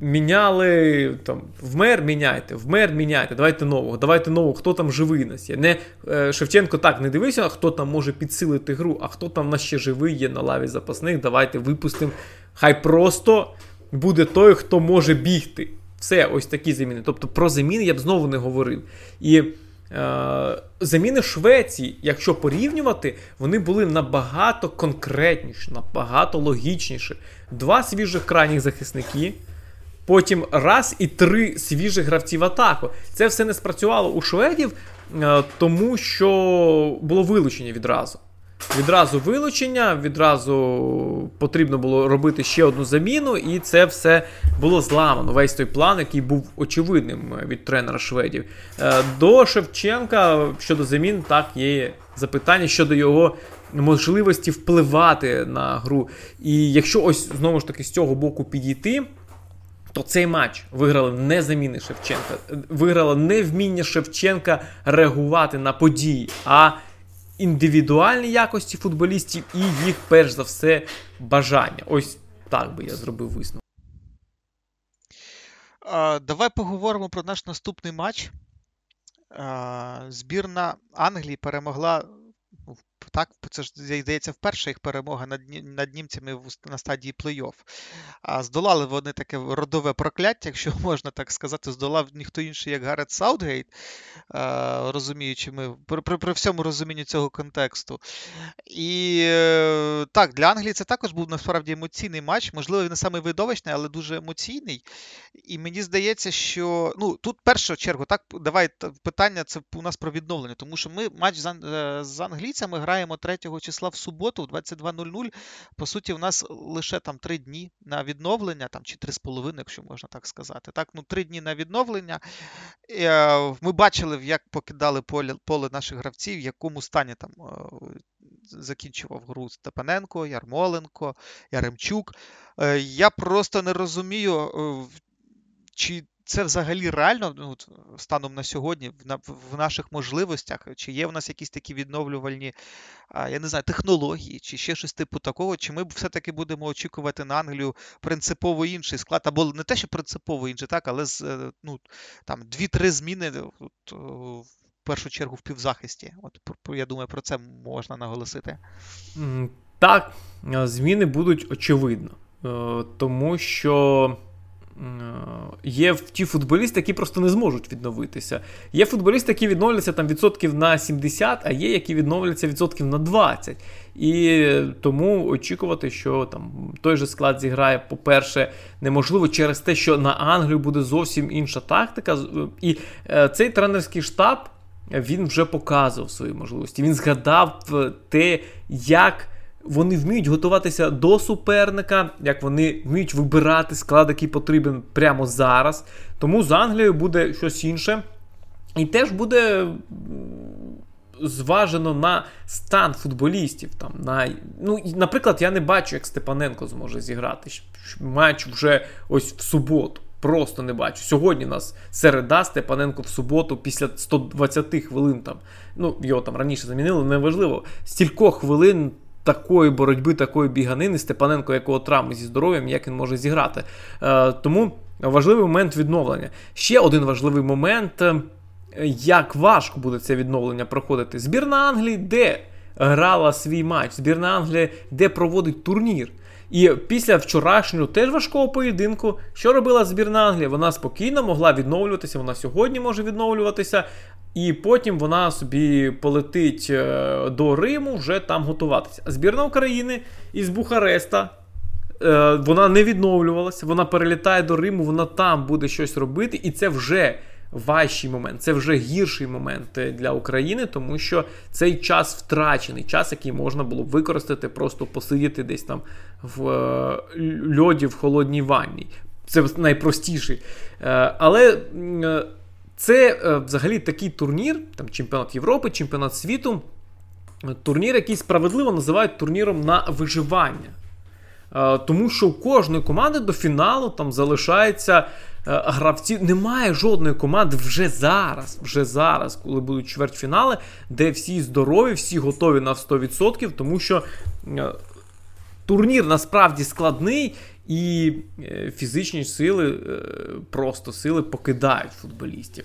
Міняли там вмер, міняйте, вмер, міняйте, давайте нового, давайте нового, хто там живий нас є. Не е, Шевченко так не дивився, хто там може підсилити гру, а хто там в нас ще живий є на лаві запасних. Давайте випустимо. Хай просто буде той, хто може бігти. Все, ось такі заміни. Тобто про заміни я б знову не говорив. І е, заміни Швеції, якщо порівнювати, вони були набагато конкретніші, набагато логічніші. Два свіжих крайніх захисники. Потім раз і три свіжих гравці в атаку. Це все не спрацювало у шведів, е, тому що було вилучення відразу. Відразу вилучення, відразу потрібно було робити ще одну заміну, і це все було зламано. Весь той план, який був очевидним від тренера шведів. Е, до Шевченка щодо замін, так, є запитання щодо його можливості впливати на гру. І якщо ось знову ж таки з цього боку підійти. То цей матч виграли не заміни Шевченка, виграло не вміння Шевченка реагувати на події, а індивідуальні якості футболістів і їх, перш за все, бажання. Ось так би я зробив висновок. Давай поговоримо про наш наступний матч. Збірна Англії перемогла так, це ж здається, вперше їх перемога над, над німцями на стадії плей-офф. А здолали вони таке родове прокляття, якщо можна так сказати, здолав ніхто інший, як Гарет Саутгейт, розуміючи ми при, при, при всьому розумінні цього контексту. І е, так, для Англії це також був насправді емоційний матч. Можливо, він не самий видовищний, але дуже емоційний. І мені здається, що ну, тут в першу чергу, так, давай питання це у нас про відновлення, тому що ми матч з, е, з англійцями граємо граємо 3 числа в суботу, в 22.00. По суті, у нас лише там 3 дні на відновлення, там чи 3,5, якщо можна так сказати. Так, ну 3 дні на відновлення. Е, ми бачили, як покидали поле поле наших гравців, в якому стані там е, закінчував гру Степаненко, Ярмоленко, Яремчук. Е, я просто не розумію, чи це взагалі реально ну, станом на сьогодні, в, наших можливостях, чи є в нас якісь такі відновлювальні, я не знаю, технології, чи ще щось типу такого, чи ми все-таки будемо очікувати на Англію принципово інший склад, або не те, що принципово інший, так, але з е, ну, там дві-три зміни от, в першу чергу в півзахисті. От я думаю, про це можна наголосити. Так, зміни будуть очевидно, е, тому що. Є ті футболісти, які просто не зможуть відновитися. Є футболісти, які відновляться там відсотків на 70, а є, які відновляться відсотків на 20. І тому очікувати, що там той же склад зіграє, по-перше, неможливо через те, що на Англію буде зовсім інша тактика. І е, цей тренерський штаб він вже показував свої можливості. Він згадав е, те, як. Вони вміють готуватися до суперника, як вони вміють вибирати склад, який потрібен прямо зараз. Тому з Англією буде щось інше. І теж буде зважено на стан футболістів. Там, на, ну, Наприклад, я не бачу, як Степаненко зможе зіграти матч вже ось в суботу. Просто не бачу. Сьогодні нас середа Степаненко в суботу після 120 хвилин. там, ну Його там раніше замінили, неважливо. Стількох хвилин такої боротьби, такої біганини Степаненко, якого травми зі здоров'ям, як він може зіграти. Е, Тому важливий момент відновлення. Ще один важливий момент, е, як важко буде це відновлення проходити. Збірна Англії, де грала свій матч, збірна Англії, де проводить турнір. І після вчорашнього теж важкого поєдинку, що робила збірна Англії? Вона спокійно могла відновлюватися, вона сьогодні може відновлюватися, і потім вона собі полетить е, до Риму вже там готуватися. Збірна України із Бухареста. Е, вона не відновлювалася, вона перелітає до Риму, вона там буде щось робити, і це вже важчий момент, це вже гірший момент е, для України, тому що цей час втрачений, час, який можна було використати, просто посидіти десь там в льоді в холодній ванні. Це найпростіший. Але це е, взагалі такий турнір, там чемпіонат Європи, чемпіонат світу. Турнір, який справедливо називають турніром на виживання. Е, тому що у кожної команди до фіналу там залишається е, гравці. Немає жодної команди вже зараз, вже зараз, коли будуть чвертьфінали, де всі здорові, всі готові на 100%, тому що турнір насправді складний, і е, фізичні сили, е, просто сили покидають футболістів.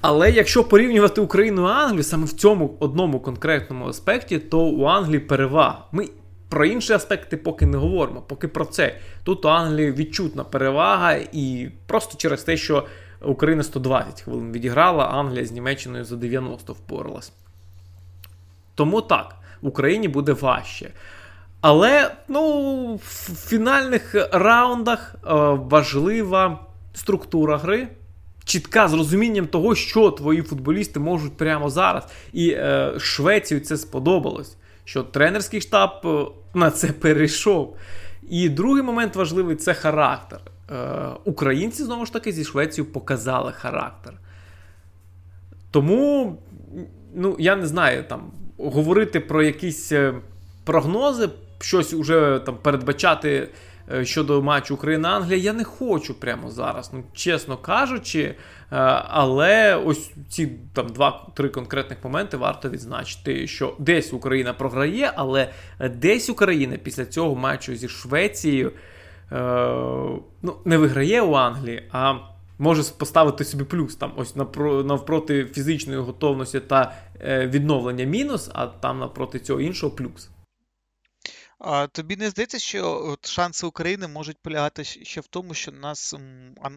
Але якщо порівнювати Україну і Англію саме в цьому одному конкретному аспекті, то у Англії перевага. Ми про інші аспекти поки не говоримо, поки про це. Тут у Англії відчутна перевага, і просто через те, що Україна 120 хвилин відіграла, Англія з Німеччиною за 90 впоралась. Тому так, Україні буде важче. Але ну, в фінальних раундах е, важлива структура гри, чітка з розумінням того, що твої футболісти можуть прямо зараз. І е, Швецію це сподобалось, що тренерський штаб е, на це перейшов. І другий момент важливий це характер. Е, Українці знову ж таки зі Швецією показали характер. Тому, ну, я не знаю, там говорити про якісь е, прогнози щось уже там передбачати щодо матчу Україна-Англія, я не хочу прямо зараз, ну чесно кажучи. Е, але ось ці там два-три конкретних моменти варто відзначити, що десь Україна програє, але десь Україна після цього матчу зі Швецією е, ну, не виграє у Англії, а може поставити собі плюс там ось навпроти фізичної готовності та відновлення мінус, а там навпроти цього іншого плюс. А тобі не здається, що от шанси України можуть полягати ще в тому, що нас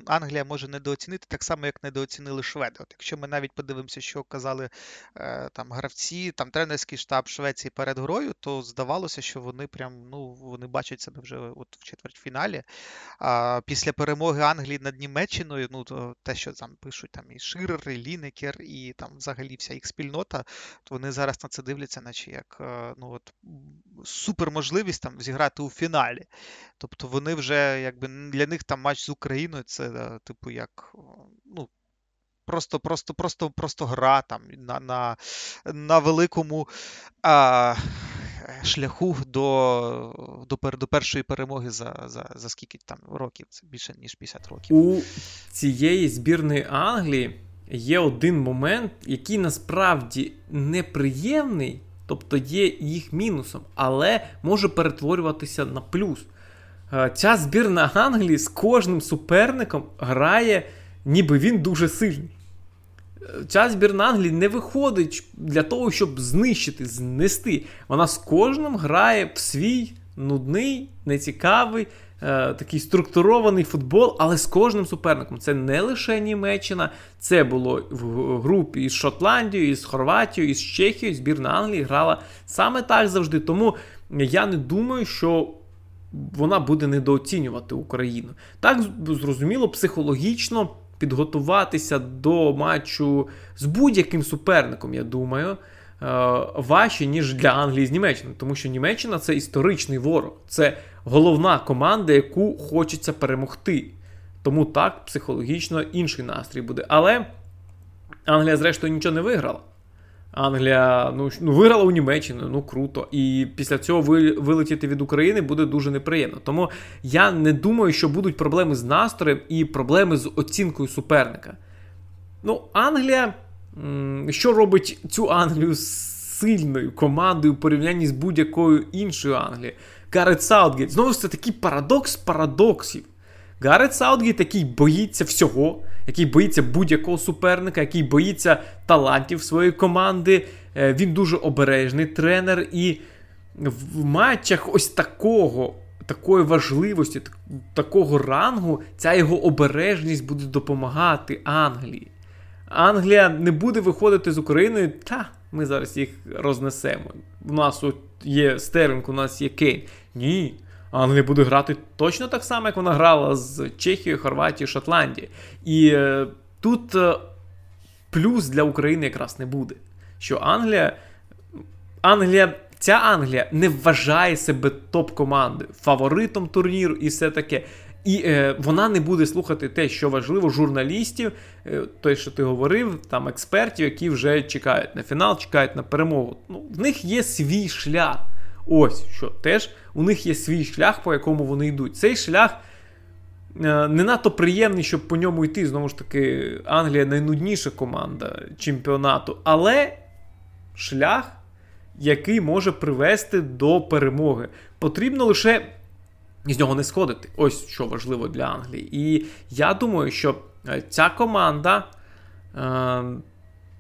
Англія може недооцінити так само, як недооцінили Шведи. От Якщо ми навіть подивимося, що казали е, там гравці, там тренерський штаб Швеції перед грою, то здавалося, що вони прям ну вони бачать себе вже от в четвертьфіналі. А після перемоги Англії над Німеччиною, ну то те, що там пишуть там і Ширер, і Лінекер, і там взагалі вся їх спільнота, то вони зараз на це дивляться, наче як е, ну от супер можливість там зіграти у фіналі. Тобто вони вже, якби для них там матч з Україною це, е, типу, як. ну, Просто просто, просто, просто гра там на на, на великому а, шляху до до, до першої перемоги за за, за скільки там років, це більше ніж 50 років. У цієї збірної Англії є один момент, який насправді неприємний, тобто є їх мінусом, але може перетворюватися на плюс. Е, ця збірна Англії з кожним суперником грає, ніби він дуже сильний. Е, ця збірна Англії не виходить для того, щоб знищити, знести. Вона з кожним грає в свій нудний, нецікавий, Е, такий структурований футбол, але з кожним суперником. Це не лише Німеччина, це було в групі із Шотландією, із Хорватією, із Чехією. Збірна Англії грала саме так завжди. Тому я не думаю, що. Вона буде недооцінювати Україну. Так, зрозуміло, психологічно підготуватися до матчу з будь-яким суперником, я думаю, е, важче, ніж для Англії з Німеччиною. Тому що Німеччина це історичний ворог. Це головна команда, яку хочеться перемогти. Тому так, психологічно інший настрій буде. Але Англія, зрештою, нічого не виграла. Англія ну, ну, виграла у Німеччину, ну круто. І після цього вилетіти від України буде дуже неприємно. Тому я не думаю, що будуть проблеми з настроєм і проблеми з оцінкою суперника. Ну, Англія, що робить цю Англію сильною командою в порівнянні з будь-якою іншою Англією? Гарет Саутгейт. Знову ж це такий парадокс парадоксів. Гарет Саутгейт, який боїться всього, який боїться будь-якого суперника, який боїться талантів своєї команди. Е, він дуже обережний тренер, і в матчах ось такого. Такої важливості, такого рангу, ця його обережність буде допомагати Англії. Англія не буде виходити з Україною, та ми зараз їх рознесемо. У нас от є Стерлінг, у нас є Кейн. Ні. Англія буде грати точно так само, як вона грала з Чехією, Хорватією, Шотландією. І е, тут е, плюс для України якраз не буде. Що Англія. Англія. Ця Англія не вважає себе топ-командою, фаворитом турніру і все таке. І е, вона не буде слухати те, що важливо, журналістів, е, той, що ти говорив, там експертів, які вже чекають на фінал, чекають на перемогу. Ну, В них є свій шлях. Ось що теж у них є свій шлях, по якому вони йдуть. Цей шлях е, не надто приємний, щоб по ньому йти. Знову ж таки, Англія найнудніша команда чемпіонату, але шлях, який може привести до перемоги. Потрібно лише з нього не сходити. Ось що важливо для Англії. І я думаю, що е, ця команда е,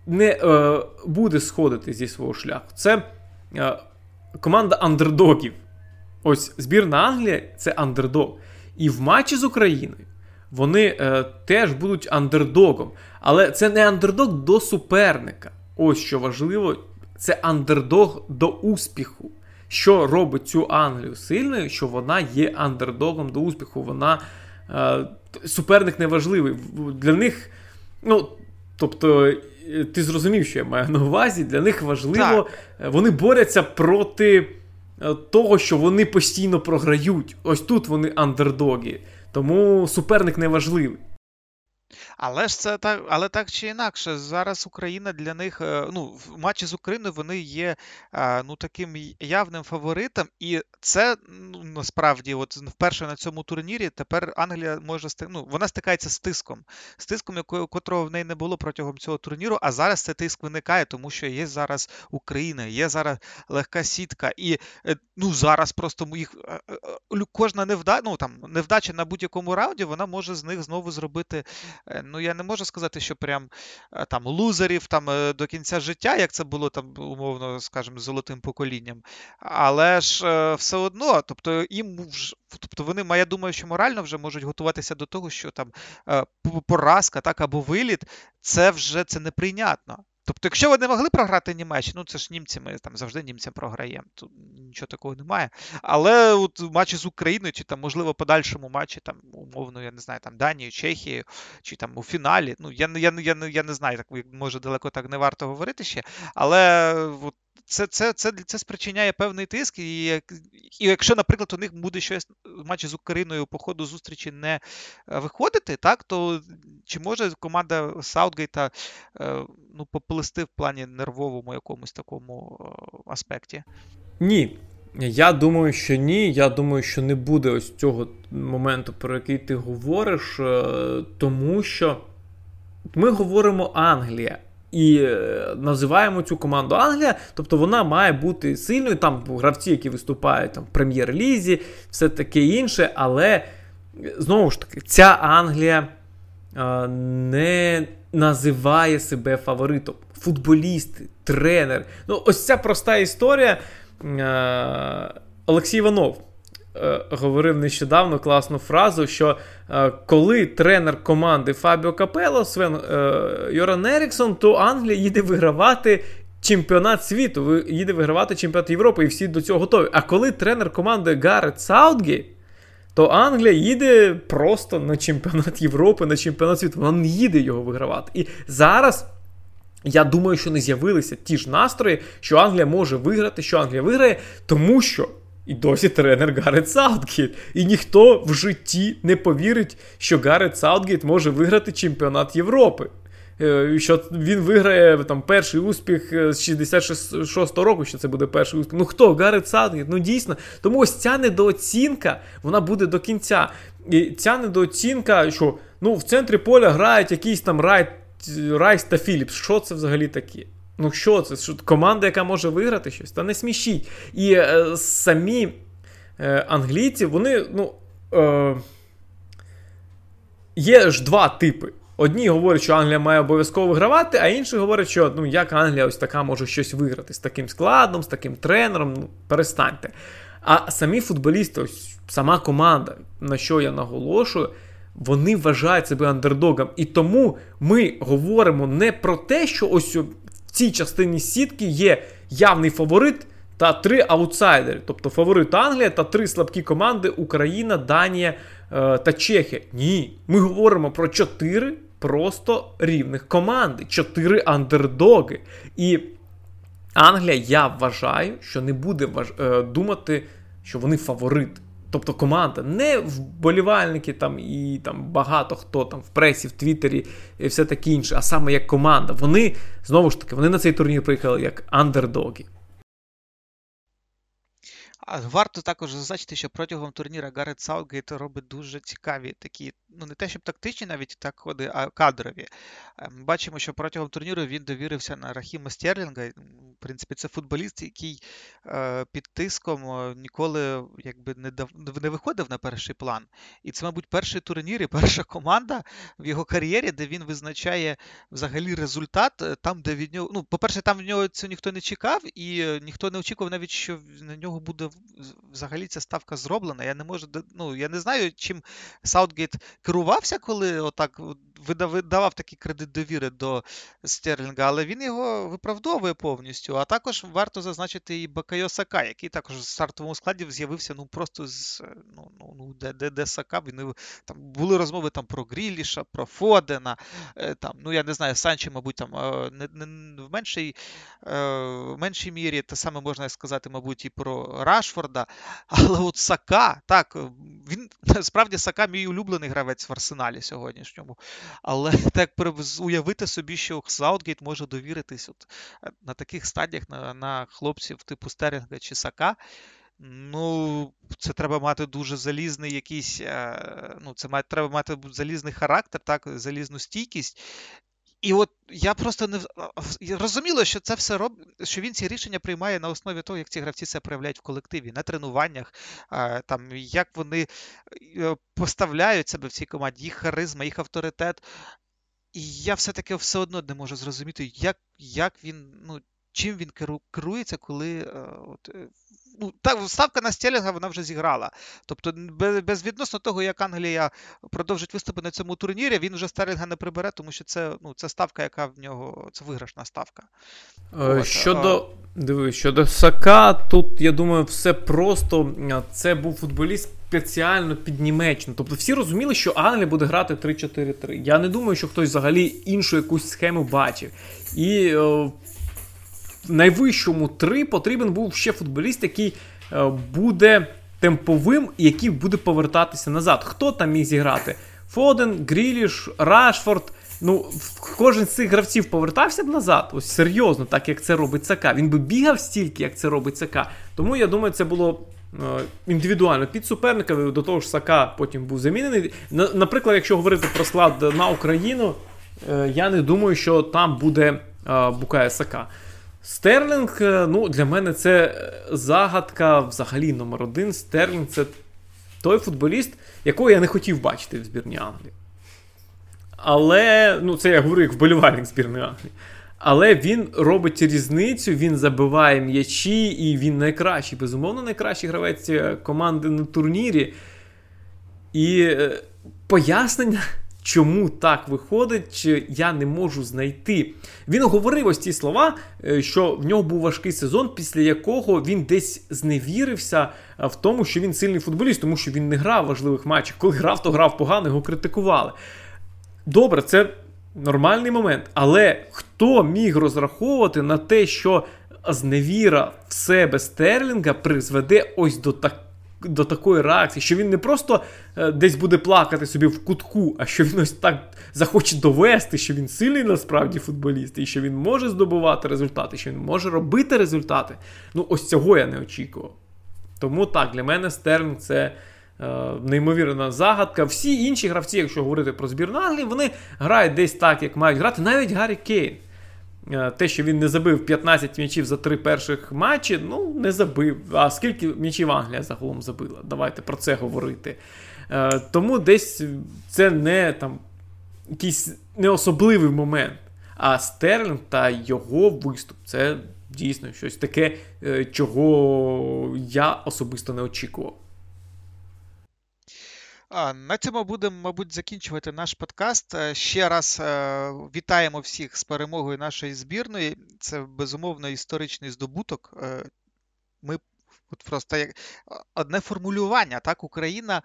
не е, буде сходити зі свого шляху. Це е, команда андердогів. Ось збірна Англії це андердог. І в матчі з Україною вони е, теж будуть андердогом. Але це не андердог до суперника. Ось що важливо, це андердог до успіху що робить цю Англію сильною, що вона є андердогом до успіху. Вона е, суперник неважливий. Для них, ну, тобто, е, ти зрозумів, що я маю на увазі, для них важливо, так. Е, вони борються проти того, що вони постійно програють. Ось тут вони андердоги. Тому суперник неважливий. Але ж це так, але так чи інакше, зараз Україна для них, е, ну, в матчі з Україною вони є е, ну, таким явним фаворитом, і це ну, насправді, от вперше на цьому турнірі, тепер Англія може ну, вона стикається з тиском, з тиском, якого котрого в неї не було протягом цього турніру. А зараз цей тиск виникає, тому що є зараз Україна, є зараз легка сітка, і е, ну зараз просто їх кожна невдача, ну там невдача на будь-якому раунді, вона може з них знову зробити ну я не можу сказати, що прям е, там лузерів там е, до кінця життя, як це було там, умовно, скажімо, золотим поколінням. Але ж е, все одно, тобто їм. Тобто вони, я думаю, що морально вже можуть готуватися до того, що там поразка так або виліт, це вже це неприйнятно. Тобто, якщо ви не могли програти Німеччину, ну це ж німці, ми там завжди німцям програємо. Тут нічого такого немає. Але от в матчі з Україною, чи там, можливо, подальшому матчі, там, умовно, я не знаю, там Данію, Чехію, чи там у фіналі. Ну, я я, я, я, не знаю, так може далеко так не варто говорити ще. Але от, це це, це, це спричиняє певний тиск, і і якщо, наприклад, у них буде щось в матчі з Україною по ходу зустрічі не е, виходити, так, то чи може команда Саутгейта е, ну, поплисти в плані нервовому якомусь такому е, аспекті? Ні. Я думаю, що ні. Я думаю, що не буде ось цього моменту, про який ти говориш, тому що ми говоримо Англія і е, називаємо цю команду Англія. Тобто вона має бути сильною. Там гравці, які виступають там, в прем'єр-лізі, все таке інше. Але знову ж таки, ця Англія а, не називає себе фаворитом. Футболісти, тренер. Ну, ось ця проста історія. А, Олексій Іванов. Е, говорив нещодавно класну фразу, що е, коли тренер команди Фабіо Капелло, Свен е, Йоран Еріксон, то Англія їде вигравати чемпіонат світу, їде вигравати чемпіонат Європи, і всі до цього готові. А коли тренер команди Гарет Саутгейт, то Англія їде просто на чемпіонат Європи, на чемпіонат світу. Вона не їде його вигравати. І зараз. Я думаю, що не з'явилися ті ж настрої, що Англія може виграти, що Англія виграє, тому що і досі тренер Гарет Саутгейт. І ніхто в житті не повірить, що Гарет Саутгейт може виграти чемпіонат Європи. Е, що він виграє там перший успіх е, з 66-го року, що це буде перший успіх. Ну хто? Гарет Саутгейт? Ну дійсно. Тому ось ця недооцінка вона буде до кінця. І ця недооцінка, що ну в центрі поля грають якийсь там Райт, Райс та Філіпс. Що це взагалі таке? Ну, що це? Що, команда, яка може виграти щось, та не смішіть. І е, самі е, англійці, вони, ну. Е, є ж два типи. Одні говорять, що Англія має обов'язково вигравати, а інші говорять, що ну як Англія ось така може щось виграти з таким складом, з таким тренером. Ну, перестаньте. А самі футболісти, ось сама команда, на що я наголошую, вони вважають себе андердогом. І тому ми говоримо не про те, що ось цій частині сітки є явний фаворит та три аутсайдери. Тобто фаворит Англія та три слабкі команди Україна, Данія е, та Чехія. Ні, ми говоримо про чотири просто рівних команди, чотири андердоги. І Англія, я вважаю, що не буде е, думати, що вони фаворит. Тобто команда, не вболівальники там і там багато хто там в пресі, в Твіттері і все таке інше, а саме як команда. Вони знову ж таки вони на цей турнір приїхали як андердоги. Варто також зазначити, що протягом турніра Гарет Саутгейт робить дуже цікаві такі, ну не те, щоб тактичні навіть так ходи, а кадрові. Ми ем, бачимо, що протягом турніру він довірився на Рахіма Стерлінга. В принципі, це футболіст, який е, під тиском е, ніколи якби не дав, не виходив на перший план. І це, мабуть, перший турнір і перша команда в його кар'єрі, де він визначає взагалі результат е, там, де від нього. Ну, по-перше, там в нього це ніхто не чекав, і ніхто не очікував навіть, що на нього буде взагалі ця ставка зроблена. Я не можу ну, я не знаю, чим Саутгейт керувався, коли отак видавав такий кредит довіри до Стерлінга, але він його виправдовує повністю. А також варто зазначити і Букайо Сака, який також в стартовому складі з'явився ну просто з ну, ну, ну де, де, де Сака. Він, там Були розмови там про Гріліша, про Фодена. Е, там, Ну я не знаю, Санчо, мабуть, там е, не, не в меншій е, в меншій мірі те саме можна сказати, мабуть, і про Рашфорда. Але от Сака, так, він насправді Сака мій улюблений гравець в Арсеналі сьогоднішньому. Але так уявити собі, що Саутгейт може довіритись от е, на таких стадіях на на хлопців типу Стерлінга чи Сака. Ну, це треба мати дуже залізний якийсь. Е, ну, це має, треба мати залізний характер, так, залізну стійкість. І от я просто не розумію, що це все роб... що він ці рішення приймає на основі того, як ці гравці себе проявляють в колективі, на тренуваннях, там як вони е, поставляють себе в цій команді, їх харизма, їх авторитет. І я все-таки все одно не можу зрозуміти, як як він, ну, чим він керується, коли е, от, е, ну, так, ставка на Стелінга вона вже зіграла. Тобто, безвідносно того, як Англія продовжить виступи на цьому турнірі, він вже Стерлінга не прибере, тому що це ну, це ставка, яка в нього це виграшна ставка. Е, щодо диви, щодо Сака, тут я думаю, все просто це був футболіст спеціально під Німеччину. Тобто всі розуміли, що Англія буде грати 3-4-3. Я не думаю, що хтось взагалі іншу якусь схему бачив. І е, найвищому 3 потрібен був ще футболіст, який е, буде темповим і який буде повертатися назад. Хто там міг зіграти? Фоден, Гріліш, Рашфорд. Ну, кожен з цих гравців повертався б назад, ось серйозно, так як це робить ЦК. Він би бігав стільки, як це робить ЦК. Тому я думаю, це було е, індивідуально під суперника. До того ж, Сака потім був замінений. Наприклад, якщо говорити про склад на Україну, е, я не думаю, що там буде Букая Сака. Стерлінг, е, ну, для мене це е, загадка взагалі номер один. Стерлінг це той футболіст, якого я не хотів бачити в збірні Англії. Але, ну, це я говорю як вболівальник збірної Англії. Але він робить різницю, він забиває м'ячі, і він найкращий, безумовно, найкращий гравець е, команди на турнірі. І пояснення Чому так виходить, я не можу знайти. Він говорив ось ці слова, е, що в нього був важкий сезон, після якого він десь зневірився е, в тому, що він сильний футболіст, тому що він не грав важливих матчів. Коли грав, то грав погано, його критикували. Добре, це нормальний момент. Але хто міг розраховувати на те, що зневіра в себе Стерлінга призведе ось до такого до такої реакції, що він не просто е, десь буде плакати собі в кутку, а що він ось так захоче довести, що він сильний насправді футболіст, і що він може здобувати результати, що він може робити результати. Ну, ось цього я не очікував. Тому так, для мене Стерн це. Е, неймовірна загадка. Всі інші гравці, якщо говорити про збірну Англії, вони грають десь так, як мають грати. Навіть Гаррі Кейн. Е, те, що він не забив 15 м'ячів за три перших матчі, ну не забив. А скільки м'ячів Англія загалом забила? Давайте про це говорити. Е, тому десь це не там якийсь не особливий момент. А Стерлінг та його виступ це дійсно щось таке, е, чого я особисто не очікував. На цьому будемо, мабуть, закінчувати наш подкаст. Е, ще раз е, вітаємо всіх з перемогою нашої збірної. Це безумовно історичний здобуток. Е, ми от просто як одне формулювання, так, Україна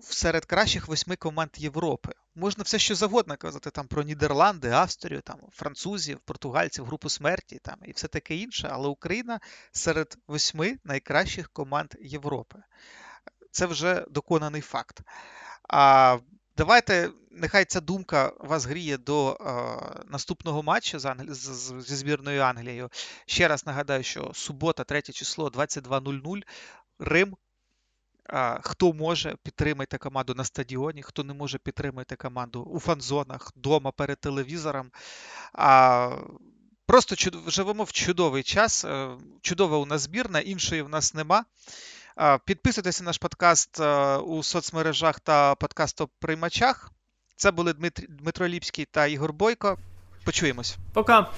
серед кращих восьми команд Європи. Можна все що завгодно казати там про Нідерланди, Австрію, там французів, португальців, групу смерті там і все таке інше, але Україна серед восьми найкращих команд Європи це вже доконаний факт. А Давайте, нехай ця думка вас гріє до е, наступного матчу з Англ... з, з, зі збірною Англією. Ще раз нагадаю, що субота, 3 число, 22.00, Рим. Хто може, підтримайте команду на стадіоні, хто не може, підтримайте команду у фан-зонах, вдома перед телевізором. Просто живемо в чудовий час. Е, чудова у нас збірна, іншої в нас нема. Підписуйтесь на наш подкаст у соцмережах та подкастоприймачах. Це були Дмитро Ліпський та Ігор Бойко. Почуємось. Пока.